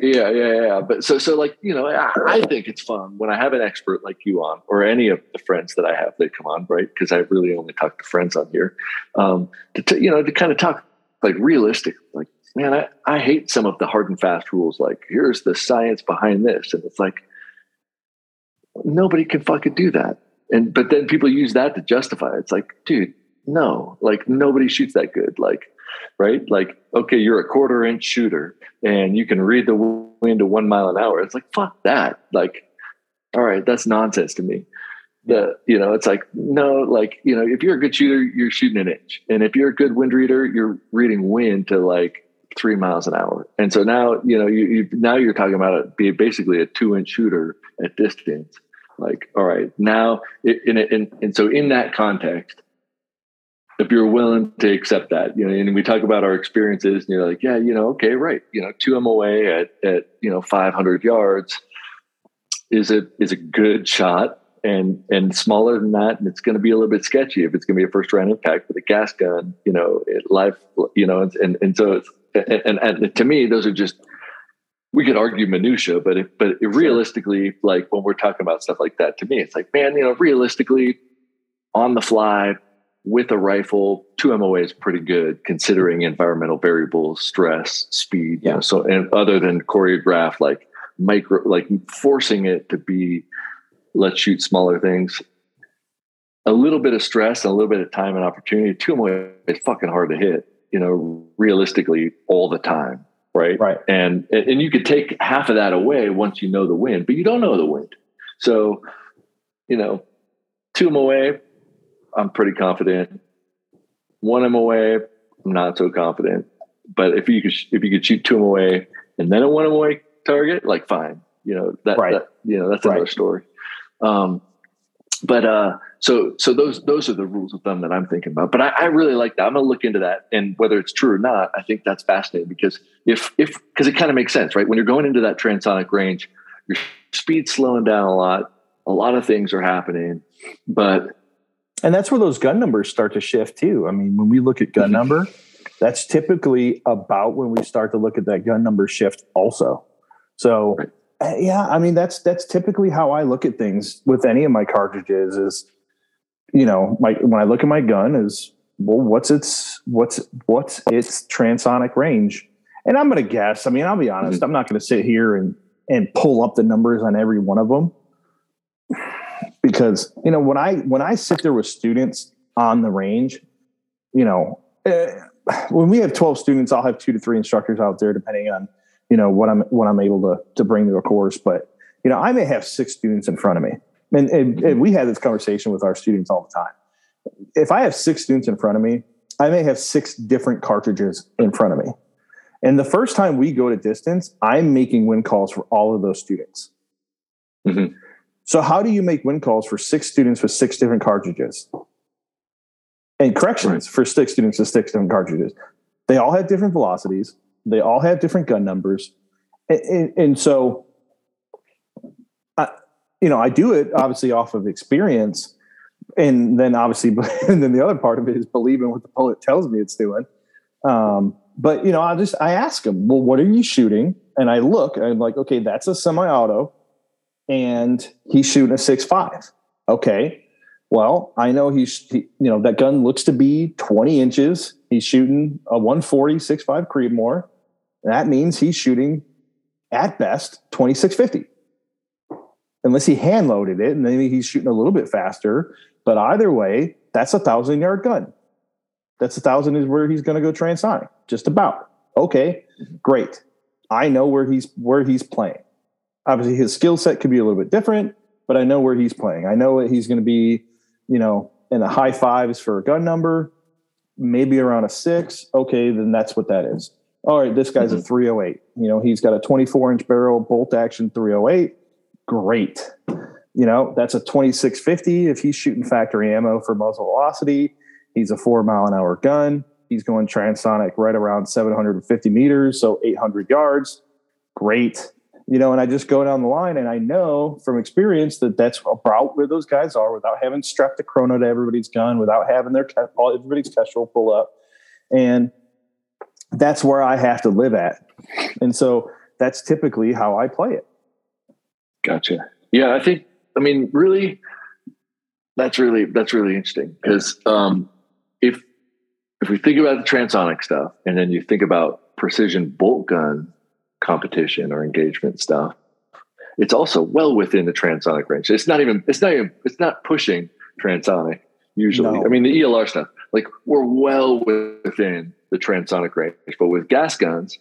S1: yeah, yeah, yeah. But so, so like, you know, I, I, think it's fun when I have an expert like you on, or any of the friends that I have that come on, right? Because I really only talk to friends on here. Um, to, to you know, to kind of talk like realistic, like man, I, I hate some of the hard and fast rules. Like, here's the science behind this. And it's like, nobody can fucking do that. And, but then people use that to justify it. It's like, dude, no, like nobody shoots that good. Like, right? Like, okay, you're a quarter inch shooter and you can read the wind to one mile an hour. It's like, fuck that. Like, all right, that's nonsense to me. The, you know, it's like, no, like, you know, if you're a good shooter, you're shooting an inch. And if you're a good wind reader, you're reading wind to like three miles an hour. And so now, you know, you, you now you're talking about it being basically a two inch shooter at distance. Like, all right, now, in, in, and so in that context, if you're willing to accept that, you know, and we talk about our experiences, and you're like, yeah, you know, okay, right, you know, two MOA at at you know 500 yards is a is a good shot, and and smaller than that, and it's going to be a little bit sketchy if it's going to be a first round impact with a gas gun, you know, it, life, you know, and and so it's and, and, to me, those are just we could argue minutia, but if, but realistically, like when we're talking about stuff like that, to me, it's like, man, you know, realistically, on the fly with a rifle, two MOA is pretty good considering environmental variables, stress, speed. Yeah. You know, so and other than choreograph, like micro, like forcing it to be, let's shoot smaller things. A little bit of stress, a little bit of time and opportunity. Two MOA is fucking hard to hit you know, realistically all the time. Right.
S2: Right.
S1: And, and you could take half of that away once you know the wind, but you don't know the wind. So, you know, two MOA, I'm pretty confident. One MOA, I'm not so confident. But if you could, if you could shoot two MOA and then a one MOA target, like fine, you know that, right. that you know that's another right. story. Um, but uh, so so those those are the rules of thumb that I'm thinking about. But I, I really like that. I'm gonna look into that, and whether it's true or not, I think that's fascinating because if if because it kind of makes sense, right? When you're going into that transonic range, your speed's slowing down a lot. A lot of things are happening, but
S2: and that's where those gun numbers start to shift too. I mean, when we look at gun mm-hmm. number, that's typically about when we start to look at that gun number shift also. So. Uh, yeah, I mean that's that's typically how I look at things with any of my cartridges. Is you know, my when I look at my gun is well, what's its what's what's its transonic range? And I'm going to guess. I mean, I'll be honest. Mm-hmm. I'm not going to sit here and and pull up the numbers on every one of them because you know when I when I sit there with students on the range, you know, uh, when we have 12 students, I'll have two to three instructors out there, depending on you know what I'm what I'm able to to bring to a course. But you know, I may have six students in front of me, and, and, and we had this conversation with our students all the time. If I have six students in front of me, I may have six different cartridges in front of me. And the first time we go to distance, I'm making wind calls for all of those students. Mm-hmm. So, how do you make wind calls for six students with six different cartridges? And corrections right. for six students with six different cartridges. They all have different velocities. They all have different gun numbers, and, and, and so, you know, I do it obviously off of experience, and then obviously, and then the other part of it is believing what the bullet tells me it's doing. Um, but you know, I just I ask them, well, what are you shooting? And I look, and I'm like, okay, that's a semi-auto, and he's shooting a six five. Okay, well, I know he's, he, you know, that gun looks to be 20 inches. He's shooting a 140 6.5 Creedmoor. That means he's shooting at best 2650. Unless he hand loaded it and maybe he's shooting a little bit faster. But either way, that's a thousand yard gun. That's a thousand is where he's going to go transonic, just about. Okay, great. I know where he's where he's playing. Obviously, his skill set could be a little bit different, but I know where he's playing. I know he's going to be, you know, in the high fives for a gun number, maybe around a six. Okay, then that's what that is. All right, this guy's mm-hmm. a 308. You know, he's got a 24 inch barrel bolt action 308. Great. You know, that's a 2650 if he's shooting factory ammo for muzzle velocity. He's a four mile an hour gun. He's going transonic right around 750 meters, so 800 yards. Great. You know, and I just go down the line and I know from experience that that's about where those guys are without having strapped the chrono to everybody's gun, without having their everybody's kestrel pull up. And that's where I have to live at. And so that's typically how I play it.
S1: Gotcha. Yeah, I think I mean really that's really that's really interesting because um, if if we think about the transonic stuff and then you think about precision bolt gun competition or engagement stuff, it's also well within the transonic range. It's not even it's not even it's not pushing transonic usually. No. I mean the ELR stuff, like we're well within the transonic range, but with gas guns,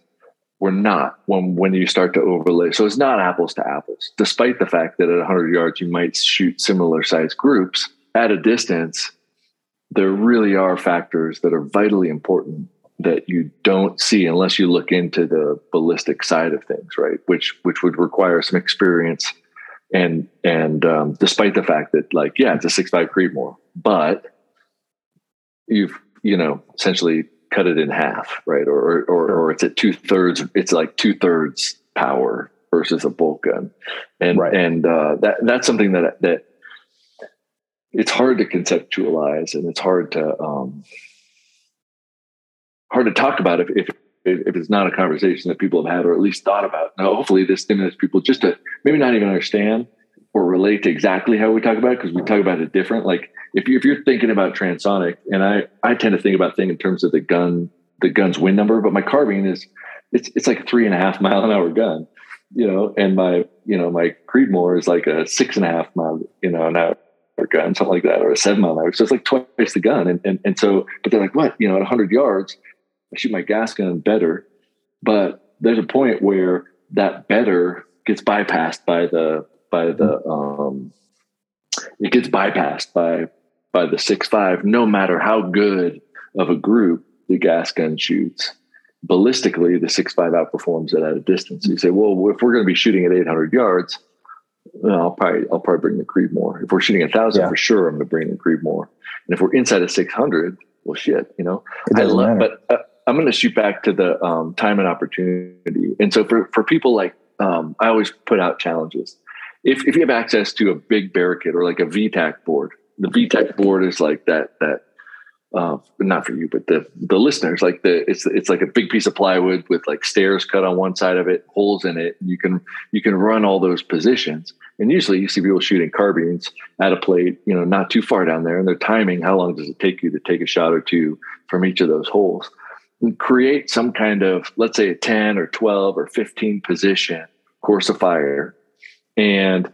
S1: we're not when when you start to overlay. So it's not apples to apples, despite the fact that at 100 yards you might shoot similar sized groups at a distance there really are factors that are vitally important that you don't see unless you look into the ballistic side of things, right? Which which would require some experience, and and um, despite the fact that like yeah, it's a six five Creedmoor, but you've you know essentially cut it in half, right? Or or or it's at two thirds. It's like two thirds power versus a bolt gun, and right. and uh, that that's something that that it's hard to conceptualize and it's hard to um, hard to talk about if, if if it's not a conversation that people have had or at least thought about. Now, hopefully, this stimulates people just to maybe not even understand or relate to exactly how we talk about it because we talk about it different. Like if you if you're thinking about transonic, and I I tend to think about things in terms of the gun the gun's wind number, but my carbine is it's it's like a three and a half mile an hour gun, you know, and my you know my Creedmoor is like a six and a half mile you know an hour gun, something like that, or a seven mile an hour. So it's like twice the gun. And, and, and so, but they're like, what? You know, at 100 yards, I shoot my gas gun better. But there's a point where that better gets bypassed by the, by the, um, it gets bypassed by, by the six five, no matter how good of a group the gas gun shoots. Ballistically, the six five outperforms it at a distance. You say, well, if we're going to be shooting at 800 yards, I'll probably I'll probably bring the Creedmoor. If we're shooting a thousand yeah. for sure, I'm going to bring the Creedmoor. And if we're inside of 600, well, shit, you know. I love, matter. but uh, I'm going to shoot back to the um, time and opportunity. And so for for people like um, I always put out challenges. If if you have access to a big barricade or like a VTAC board, the VTAC board is like that that uh, not for you, but the the listeners. Like the it's it's like a big piece of plywood with like stairs cut on one side of it, holes in it. You can you can run all those positions. And usually you see people shooting carbines at a plate, you know, not too far down there, and they're timing how long does it take you to take a shot or two from each of those holes. And create some kind of, let's say, a 10 or 12 or 15 position course of fire, and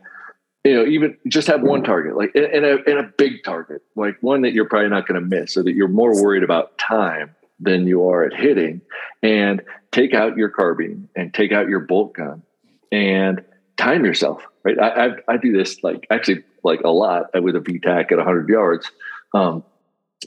S1: you know, even just have one target, like in a in a big target, like one that you're probably not going to miss, so that you're more worried about time than you are at hitting. And take out your carbine and take out your bolt gun and time yourself. Right, I I, I do this like actually like a lot with a VTAC at 100 yards. Um,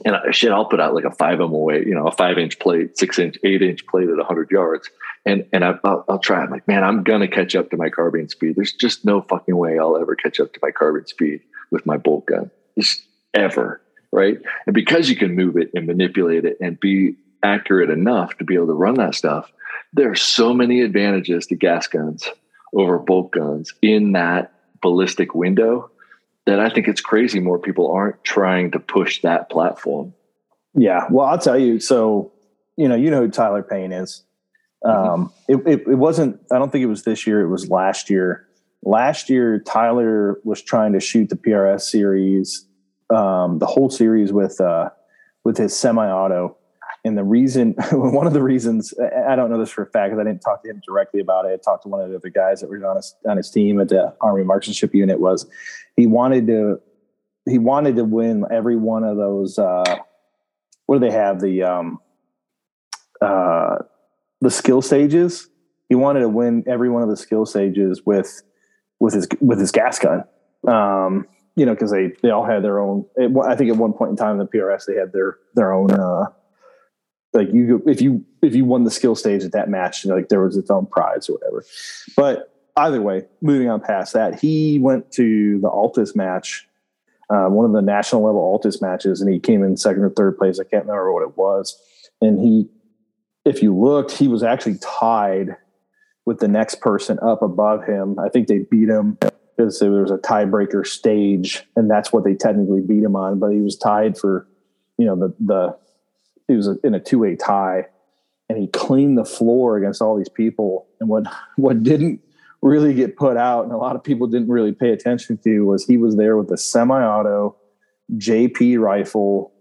S1: and I, shit, I'll put out like a five MOA, you know, a five inch plate, six inch, eight inch plate at 100 yards and and I, will I'll try. I'm like, man, I'm gonna catch up to my carbine speed. There's just no fucking way I'll ever catch up to my carbine speed with my bolt gun, just ever, right? And because you can move it and manipulate it and be accurate enough to be able to run that stuff, there are so many advantages to gas guns over bolt guns in that ballistic window that I think it's crazy more people aren't trying to push that platform.
S2: Yeah, well, I'll tell you. So, you know, you know who Tyler Payne is. Mm-hmm. Um, it, it, it, wasn't, I don't think it was this year, it was last year. Last year, Tyler was trying to shoot the PRS series, um, the whole series with, uh, with his semi auto. And the reason, one of the reasons, I don't know this for a fact because I didn't talk to him directly about it. I talked to one of the other guys that were on his, on his team at the Army Marksmanship Unit. Was he wanted to he wanted to win every one of those. Uh, what do they have? The um, uh, the skill stages. he wanted to win every one of the skill stages with with his with his gas gun. Um, you know, because they they all had their own. I think at one point in time in the PRS they had their their own. Uh, like you, if you if you won the skill stage at that match, like there was its own prize or whatever. But either way, moving on past that, he went to the Altus match, uh, one of the national level Altus matches, and he came in second or third place. I can't remember what it was. And he, if you looked, he was actually tied with the next person up above him. I think they beat him because there was a tiebreaker stage, and that's what they technically beat him on. But he was tied for, you know, the the he was in a two way tie, and he cleaned the floor against all these people. And what what didn't really get put out, and a lot of people didn't really pay attention to, was he was there with a semi-auto JP rifle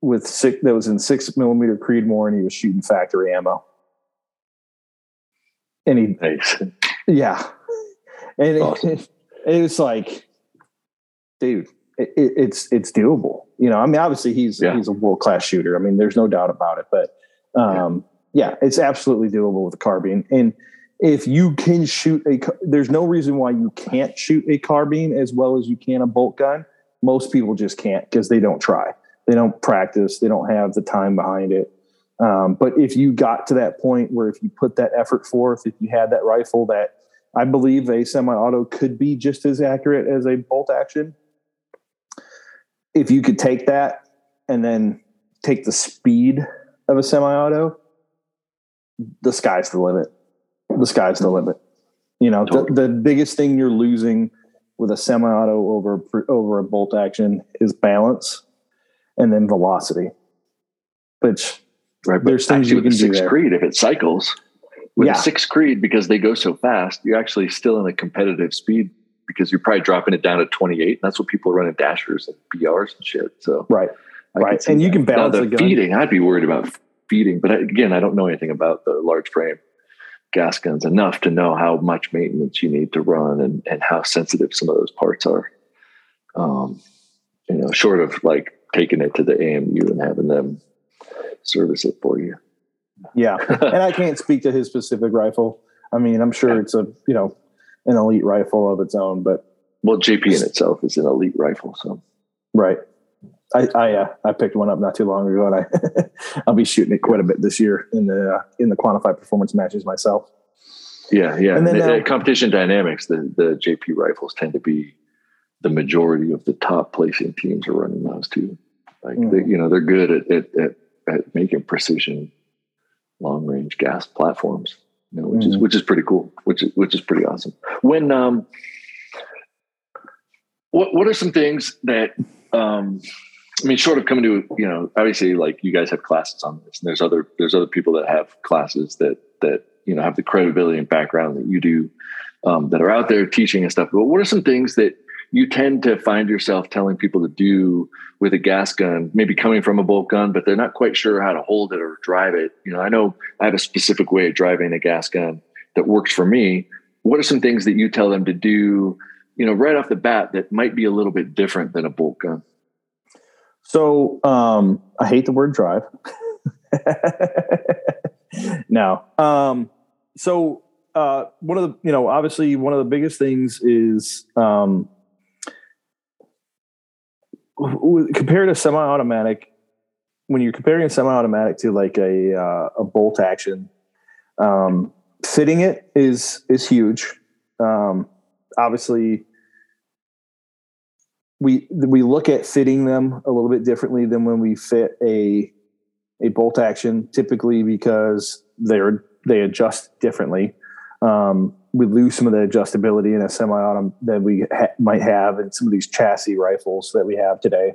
S2: with six that was in six millimeter Creedmoor, and he was shooting factory ammo. And he,
S1: nice.
S2: yeah, and awesome. it, it, it, was like, dude, it, it's it's doable. You know, I mean, obviously he's yeah. he's a world class shooter. I mean, there's no doubt about it. But um, yeah. yeah, it's absolutely doable with a carbine. And if you can shoot a, there's no reason why you can't shoot a carbine as well as you can a bolt gun. Most people just can't because they don't try. They don't practice. They don't have the time behind it. Um, but if you got to that point where if you put that effort forth, if you had that rifle that I believe a semi-auto could be just as accurate as a bolt action, if you could take that and then take the speed of a semi-auto, the sky's the limit. The sky's the limit. You know, totally. the, the biggest thing you're losing with a semi-auto over over a bolt action is balance, and then velocity. Which
S1: right, there's things you can do there. Creed if it cycles with yeah. a six Creed because they go so fast, you're actually still in a competitive speed because you're probably dropping it down to 28. That's what people are running dashers and BRs and shit. So
S2: right, I right, and that. you can balance now, the, the
S1: feeding. I'd be worried about feeding, but again, I don't know anything about the large frame gas guns enough to know how much maintenance you need to run and and how sensitive some of those parts are. Um, you know, short of like taking it to the AMU and having them service it for you.
S2: Yeah, and I can't speak to his specific rifle. I mean, I'm sure it's a you know an elite rifle of its own. But
S1: well, JP in itself is an elite rifle, so
S2: right. I I, uh, I picked one up not too long ago, and I I'll be shooting it quite a bit this year in the uh, in the quantified performance matches myself.
S1: Yeah, yeah. And then the, uh, competition dynamics, the the JP rifles tend to be the majority of the top placing teams are running those too. Like mm-hmm. they, you know, they're good at, at at, at making precision long range gas platforms you know, which mm-hmm. is which is pretty cool, which is which is pretty awesome. When um, what what are some things that um, I mean, short of coming to you know, obviously, like you guys have classes on this, and there's other there's other people that have classes that that you know have the credibility and background that you do um, that are out there teaching and stuff. But what are some things that you tend to find yourself telling people to do with a gas gun, maybe coming from a bolt gun, but they're not quite sure how to hold it or drive it. You know, I know I have a specific way of driving a gas gun that works for me. What are some things that you tell them to do, you know, right off the bat that might be a little bit different than a bolt gun?
S2: So um, I hate the word drive. no. Um, so uh, one of the, you know, obviously one of the biggest things is um, compared to semi-automatic, when you're comparing a semi-automatic to like a uh, a bolt action, um, fitting it is is huge. Um, obviously, we we look at fitting them a little bit differently than when we fit a a bolt action, typically because they're they adjust differently. Um, we lose some of the adjustability in a semi-auto that we ha- might have in some of these chassis rifles that we have today.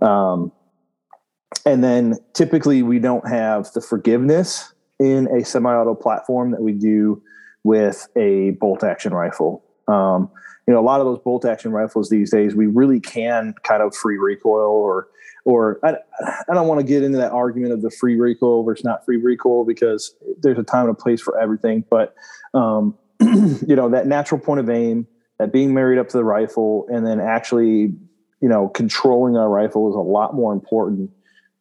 S2: Um, and then typically we don't have the forgiveness in a semi-auto platform that we do with a bolt action rifle. Um, you know, a lot of those bolt action rifles these days, we really can kind of free recoil or, or I, I don't want to get into that argument of the free recoil versus not free recoil because there's a time and a place for everything. But um, you know that natural point of aim that being married up to the rifle and then actually you know controlling our rifle is a lot more important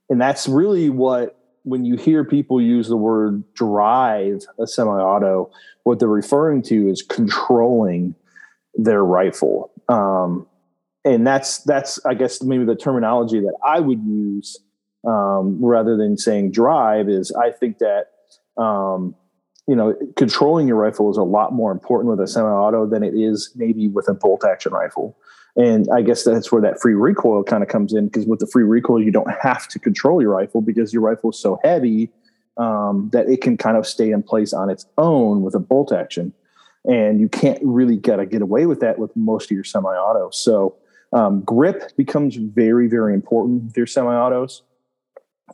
S2: and that's really what when you hear people use the word drive a semi-auto, what they're referring to is controlling their rifle. Um, and that's that's I guess maybe the terminology that I would use um, rather than saying drive is I think that um, you know controlling your rifle is a lot more important with a semi-auto than it is maybe with a bolt action rifle. And I guess that's where that free recoil kind of comes in because with the free recoil, you don't have to control your rifle because your rifle is so heavy um, that it can kind of stay in place on its own with a bolt action. And you can't really got to get away with that with most of your semi-autos. So um, grip becomes very, very important with your semi-autos.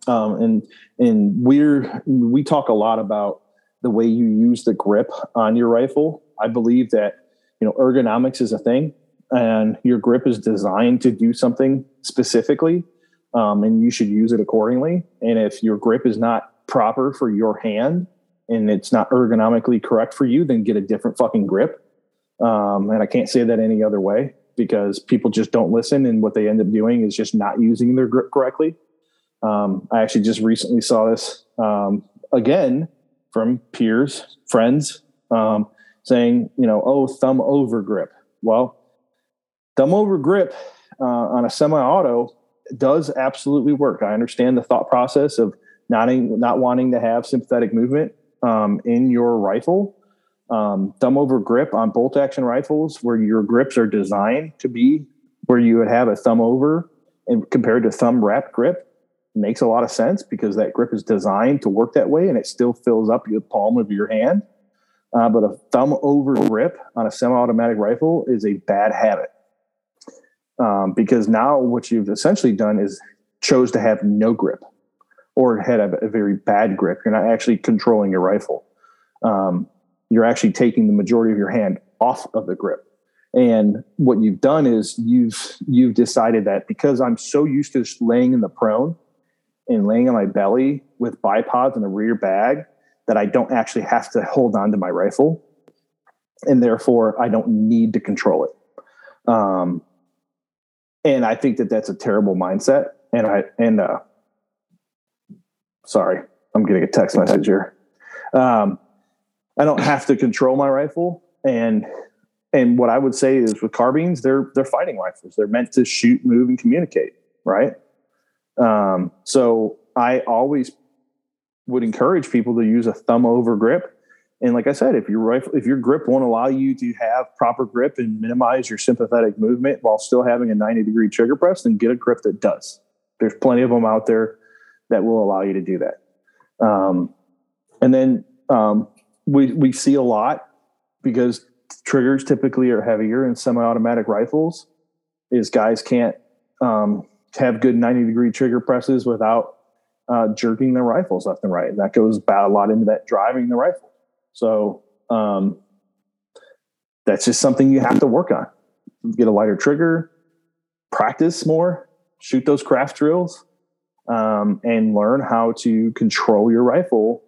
S2: Um, and and we're we talk a lot about the way you use the grip on your rifle. I believe that you know ergonomics is a thing and your grip is designed to do something specifically, um, and you should use it accordingly. And if your grip is not proper for your hand and it's not ergonomically correct for you, then get a different fucking grip. Um, and I can't say that any other way because people just don't listen, and what they end up doing is just not using their grip correctly. Um, I actually just recently saw this um, again from peers, friends, um, saying, you know, oh, thumb over grip. Well, thumb over grip uh, on a semi-auto does absolutely work. I understand the thought process of not not wanting to have sympathetic movement um, in your rifle. Um, thumb over grip on bolt action rifles, where your grips are designed to be where you would have a thumb over and compared to thumb wrap grip, makes a lot of sense because that grip is designed to work that way and it still fills up the palm of your hand. Uh, but a thumb over grip on a semi automatic rifle is a bad habit um, because now what you've essentially done is chose to have no grip or had a, a very bad grip. You're not actually controlling your rifle. Um, you're actually taking the majority of your hand off of the grip. And what you've done is you've you've decided that because I'm so used to just laying in the prone and laying on my belly with bipods in a rear bag that I don't actually have to hold on to my rifle, and therefore I don't need to control it. Um, and I think that that's a terrible mindset. And I and uh, sorry, I'm getting a text message here. Um, I don't have to control my rifle, and and what I would say is with carbines, they're they're fighting rifles. They're meant to shoot, move, and communicate, right? Um, so I always would encourage people to use a thumb over grip and like I said, if your rifle, if your grip won't allow you to have proper grip and minimize your sympathetic movement while still having a 90 degree trigger press, then get a grip that does. There's plenty of them out there that will allow you to do that. Um, and then um, we we see a lot because triggers typically are heavier in semi-automatic rifles. Is guys can't um, have good 90 degree trigger presses without uh, jerking their rifles left and right. That goes about a lot into that driving the rifle. So um, that's just something you have to work on. Get a lighter trigger, practice more, shoot those craft drills, um, and learn how to control your rifle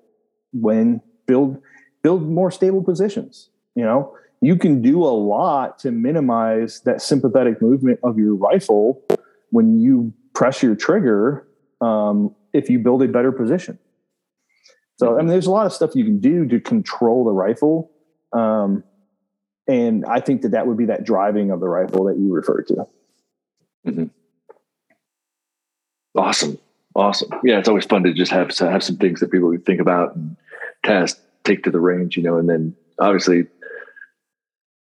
S2: when build build more stable positions. You know, you can do a lot to minimize that sympathetic movement of your rifle when you press your trigger um, if you build a better position. So, I mean, there's a lot of stuff you can do to control the rifle. Um, and I think that that would be that driving of the rifle that you referred to.
S1: Mm-hmm. Awesome. Awesome. Yeah. It's always fun to just have, to have some things that people think about and test, take to the range, you know, and then obviously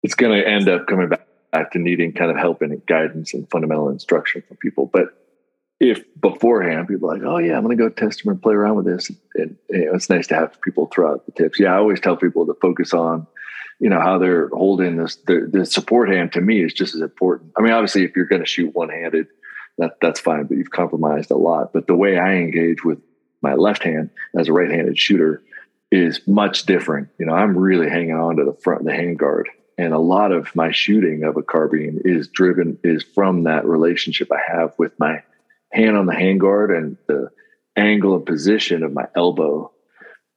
S1: it's going to end up coming back, back to needing kind of help and guidance and fundamental instruction from people. But if beforehand people like, oh yeah, I'm going to go test them and play around with this, and, you know, it's nice to have people throw out the tips. Yeah, I always tell people to focus on, you know, how they're holding this. The, the support hand to me is just as important. I mean, obviously, if you're going to shoot one handed, that that's fine, but you've compromised a lot. But the way I engage with my left hand as a right handed shooter is much different. You know, I'm really hanging on to the front of the handguard. And a lot of my shooting of a carbine is driven is from that relationship I have with my hand on the handguard and the angle and position of my elbow.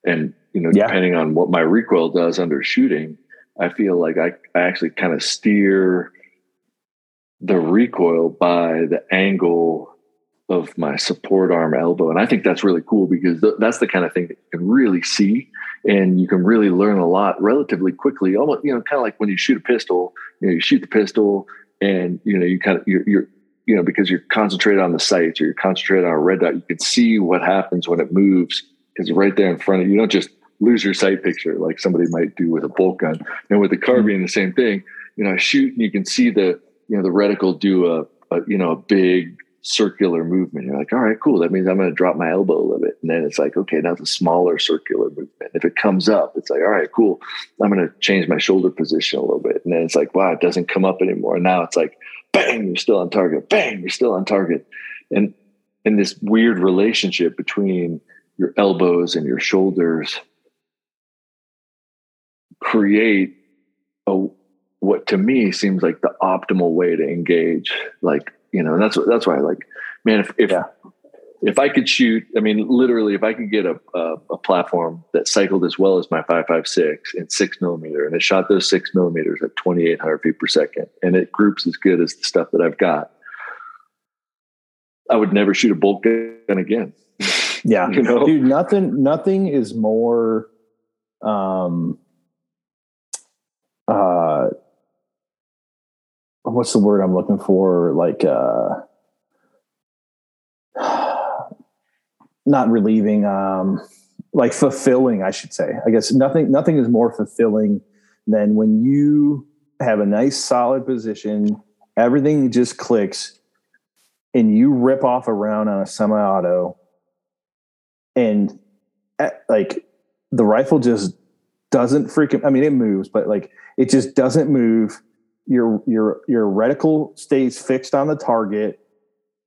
S1: And, you know, yeah. depending on what my recoil does under shooting, I feel like I, I actually kind of steer the recoil by the angle of my support arm elbow. And I think that's really cool because th- that's the kind of thing that you can really see and you can really learn a lot relatively quickly. Almost, you know, kind of like when you shoot a pistol, you know, you shoot the pistol and, you know, you kind of, you're, you're you know, because you're concentrated on the sights or you're concentrated on a red dot, you can see what happens when it moves because right there in front of you. You don't just lose your sight picture like somebody might do with a bolt gun. And with the carbine, mm-hmm. the same thing. You know, I shoot and you can see the, you know, the reticle do a, a you know, a big circular movement. You're like, all right, cool. That means I'm going to drop my elbow a little bit. And then it's like, okay, now it's a smaller circular movement. If it comes up, it's like, all right, cool. I'm going to change my shoulder position a little bit. And then it's like, wow, it doesn't come up anymore. And now it's like, bang, you're still on target. Bang, you're still on target. And in this weird relationship between your elbows and your shoulders create a what to me seems like the optimal way to engage like you know, and that's that's why I like, man, if if, yeah. if I could shoot, I mean, literally, if I could get a, a, a platform that cycled as well as my five five six in six millimeter, and it shot those six millimeters at twenty eight hundred feet per second, and it groups as good as the stuff that I've got, I would never shoot a bolt gun again.
S2: Yeah, you know? dude, nothing nothing is more um uh what's the word I'm looking for? Like, uh, not relieving, um, like fulfilling, I should say. I guess nothing, nothing is more fulfilling than when you have a nice solid position, everything just clicks, and you rip off a round on a semi-auto, and eh, like the rifle just doesn't freaking. I mean, it moves, but like it just doesn't move your your your reticle stays fixed on the target.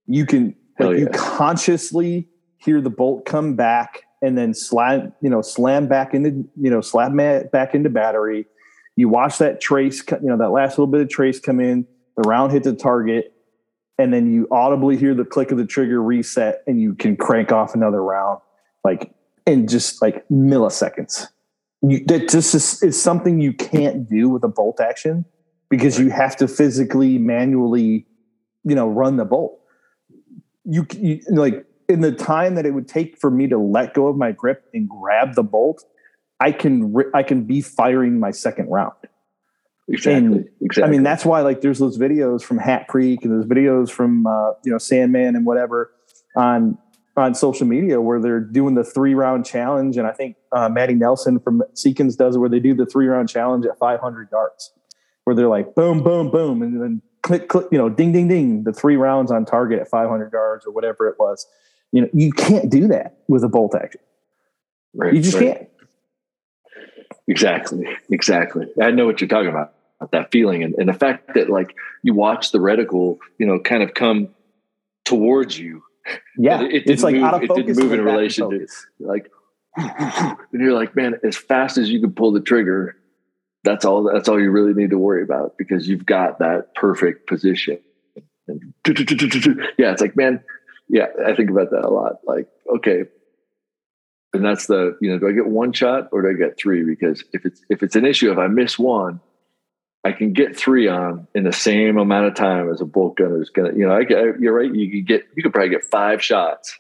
S2: You can like yeah. you consciously hear the bolt come back and then slam you know slam back into you know slam back into battery. You watch that trace, you know that last little bit of trace come in. The round hit the target, and then you audibly hear the click of the trigger reset, and you can crank off another round like in just like milliseconds. You, that just is, is something you can't do with a bolt action because you have to physically manually you know run the bolt. You, you, like in the time that it would take for me to let go of my grip and grab the bolt i can i can be firing my second round.
S1: Exactly and, exactly
S2: i mean that's why like there's those videos from hat creek and there's videos from uh, you know sandman and whatever on on social media where they're doing the three round challenge. And i think uh, maddie nelson from seekins does it where they do the three round challenge at 500 yards where they're like boom, boom, boom, and then click, click, you know, ding, ding, ding, the three rounds on target at 500 yards or whatever it was. You know, you can't do that with a bolt action. Right, you just right. can't.
S1: Exactly. Exactly. I know what you're talking about. That feeling and, and the fact that like you watch the reticle, you know, kind of come towards you.
S2: Yeah,
S1: it, it
S2: it's like
S1: move,
S2: out of focus.
S1: It didn't move in relation to like, and you're like, man, as fast as you can pull the trigger, that's all that's all you really need to worry about because you've got that perfect position. And yeah it's like man yeah i think about that a lot. Like okay. And that's the you know do i get one shot or do i get three? Because if it's if it's an issue if i miss one i can get three on in the same amount of time as a bolt gunner is gonna you know I, you're right you could get you could probably get five shots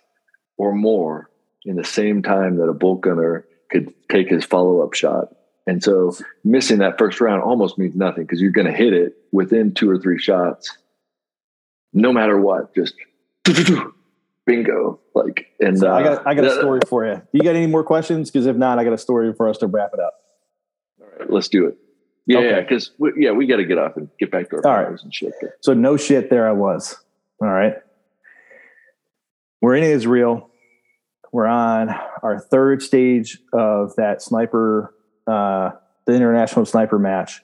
S1: or more in the same time that a bolt gunner could take his follow-up shot and so missing that first round almost means nothing because you're going to hit it within two or three shots, no matter what. Just bingo. Like, and
S2: so uh, I got I got a story for you. Do you got any more questions? Because if not, I got a story for us to wrap it up.
S1: All right, let's do it. Yeah, okay. yeah, because yeah, we got to get off and get back to our All right. and shit.
S2: So no shit, there I was. All right, we're in Israel. We're on our third stage of that sniper uh, the international sniper match.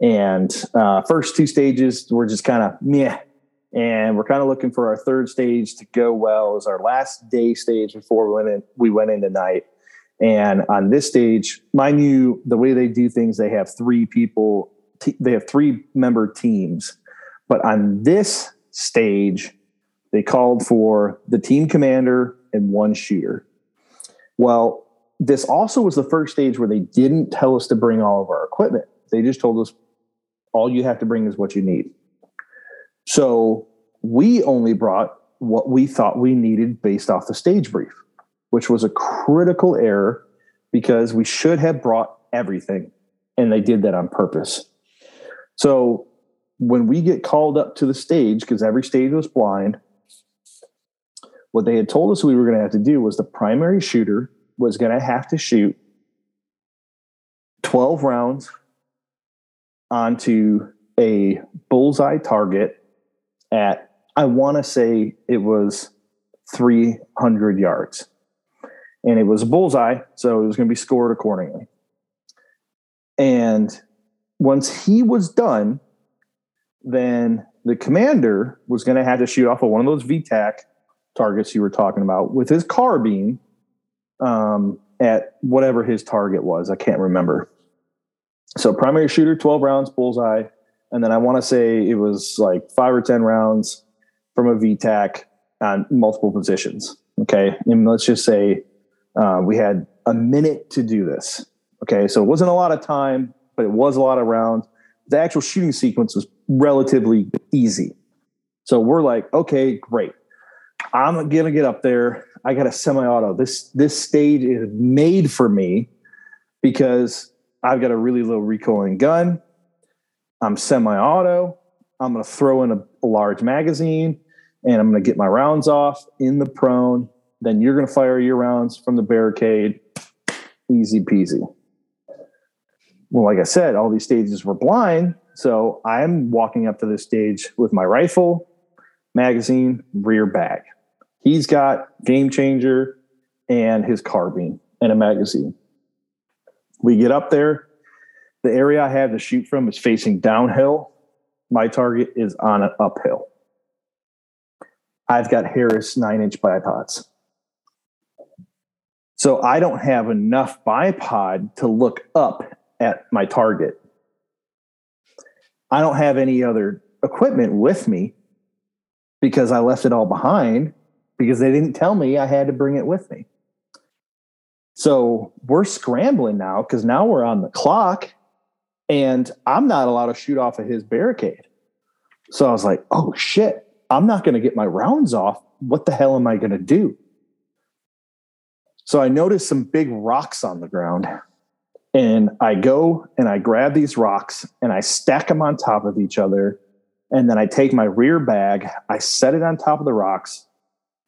S2: And uh, first two stages were just kind of meh. And we're kind of looking for our third stage to go well. as our last day stage before we went in, we went in tonight. And on this stage, mind you, the way they do things, they have three people, t- they have three member teams. But on this stage, they called for the team commander and one shooter. Well, this also was the first stage where they didn't tell us to bring all of our equipment. They just told us all you have to bring is what you need. So we only brought what we thought we needed based off the stage brief, which was a critical error because we should have brought everything. And they did that on purpose. So when we get called up to the stage, because every stage was blind, what they had told us we were going to have to do was the primary shooter was going to have to shoot 12 rounds onto a bullseye target at, I want to say it was 300 yards. And it was a bullseye, so it was going to be scored accordingly. And once he was done, then the commander was going to have to shoot off of one of those VTAC targets you were talking about with his carbine um, at whatever his target was. I can't remember. So primary shooter, 12 rounds, bullseye. And then I want to say it was like five or 10 rounds from a VTAC on multiple positions. Okay. And let's just say uh, we had a minute to do this. Okay. So it wasn't a lot of time, but it was a lot of rounds. The actual shooting sequence was relatively easy. So we're like, okay, great. I'm gonna get up there. I got a semi-auto. This this stage is made for me because I've got a really low recoiling gun. I'm semi-auto. I'm gonna throw in a, a large magazine and I'm gonna get my rounds off in the prone. Then you're gonna fire your rounds from the barricade. Easy peasy. Well, like I said, all these stages were blind. So I'm walking up to this stage with my rifle, magazine, rear bag. He's got game changer and his carbine and a magazine. We get up there. The area I have to shoot from is facing downhill. My target is on an uphill. I've got Harris nine inch bipods. So I don't have enough bipod to look up at my target. I don't have any other equipment with me because I left it all behind because they didn't tell me I had to bring it with me. So we're scrambling now because now we're on the clock and I'm not allowed to shoot off of his barricade. So I was like, oh shit, I'm not going to get my rounds off. What the hell am I going to do? So I noticed some big rocks on the ground. And I go and I grab these rocks and I stack them on top of each other. And then I take my rear bag, I set it on top of the rocks,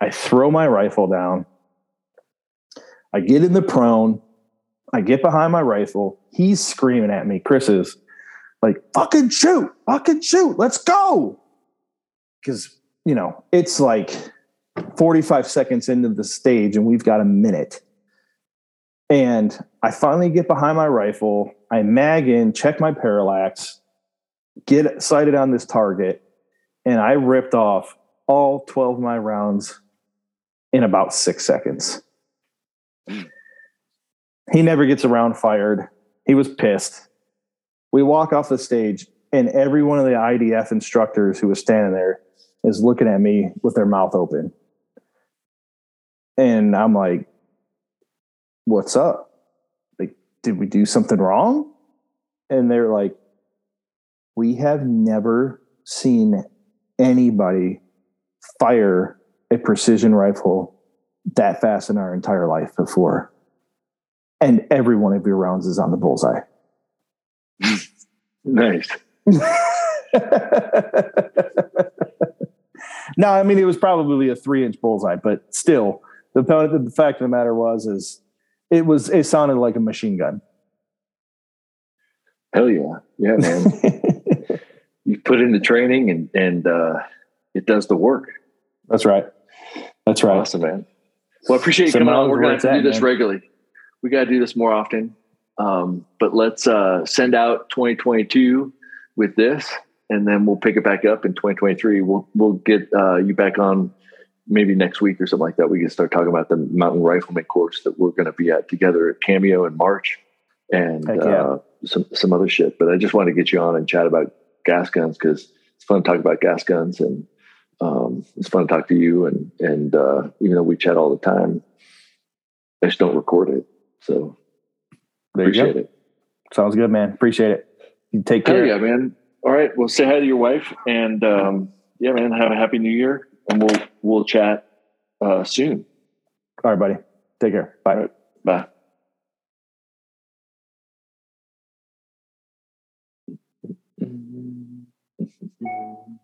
S2: I throw my rifle down. I get in the prone. I get behind my rifle. He's screaming at me. Chris is like, fucking shoot, fucking shoot, let's go. Because, you know, it's like 45 seconds into the stage and we've got a minute. And I finally get behind my rifle. I mag in, check my parallax, get sighted on this target, and I ripped off all 12 of my rounds in about six seconds. Hmm. He never gets around fired. He was pissed. We walk off the stage, and every one of the IDF instructors who was standing there is looking at me with their mouth open. And I'm like, what's up? Like, did we do something wrong? And they're like, we have never seen anybody fire a precision rifle that fast in our entire life before. And every one of your rounds is on the bullseye.
S1: nice.
S2: no, I mean it was probably a three inch bullseye, but still, the, the fact of the matter was is it was it sounded like a machine gun.
S1: Hell yeah, yeah, man! you put in the training and and uh, it does the work.
S2: That's right. That's right.
S1: Awesome, man. Well, I appreciate you coming on. We're going to do this man. regularly. We got to do this more often. Um, but let's uh, send out 2022 with this, and then we'll pick it back up in 2023. We'll we'll get uh, you back on maybe next week or something like that. We can start talking about the mountain rifleman course that we're going to be at together at Cameo in March, and yeah. uh, some some other shit. But I just wanted to get you on and chat about gas guns because it's fun to talk about gas guns and um, it's fun to talk to you, and and uh, even though we chat all the time, I just don't record it. So
S2: there appreciate it. Sounds good, man. Appreciate it. You take care.
S1: yeah, man. All right. Well, say hi to your wife, and um, yeah, man. Have a happy New Year, and we'll we'll chat uh, soon.
S2: All right, buddy. Take care. Bye.
S1: Bye. Mm-hmm.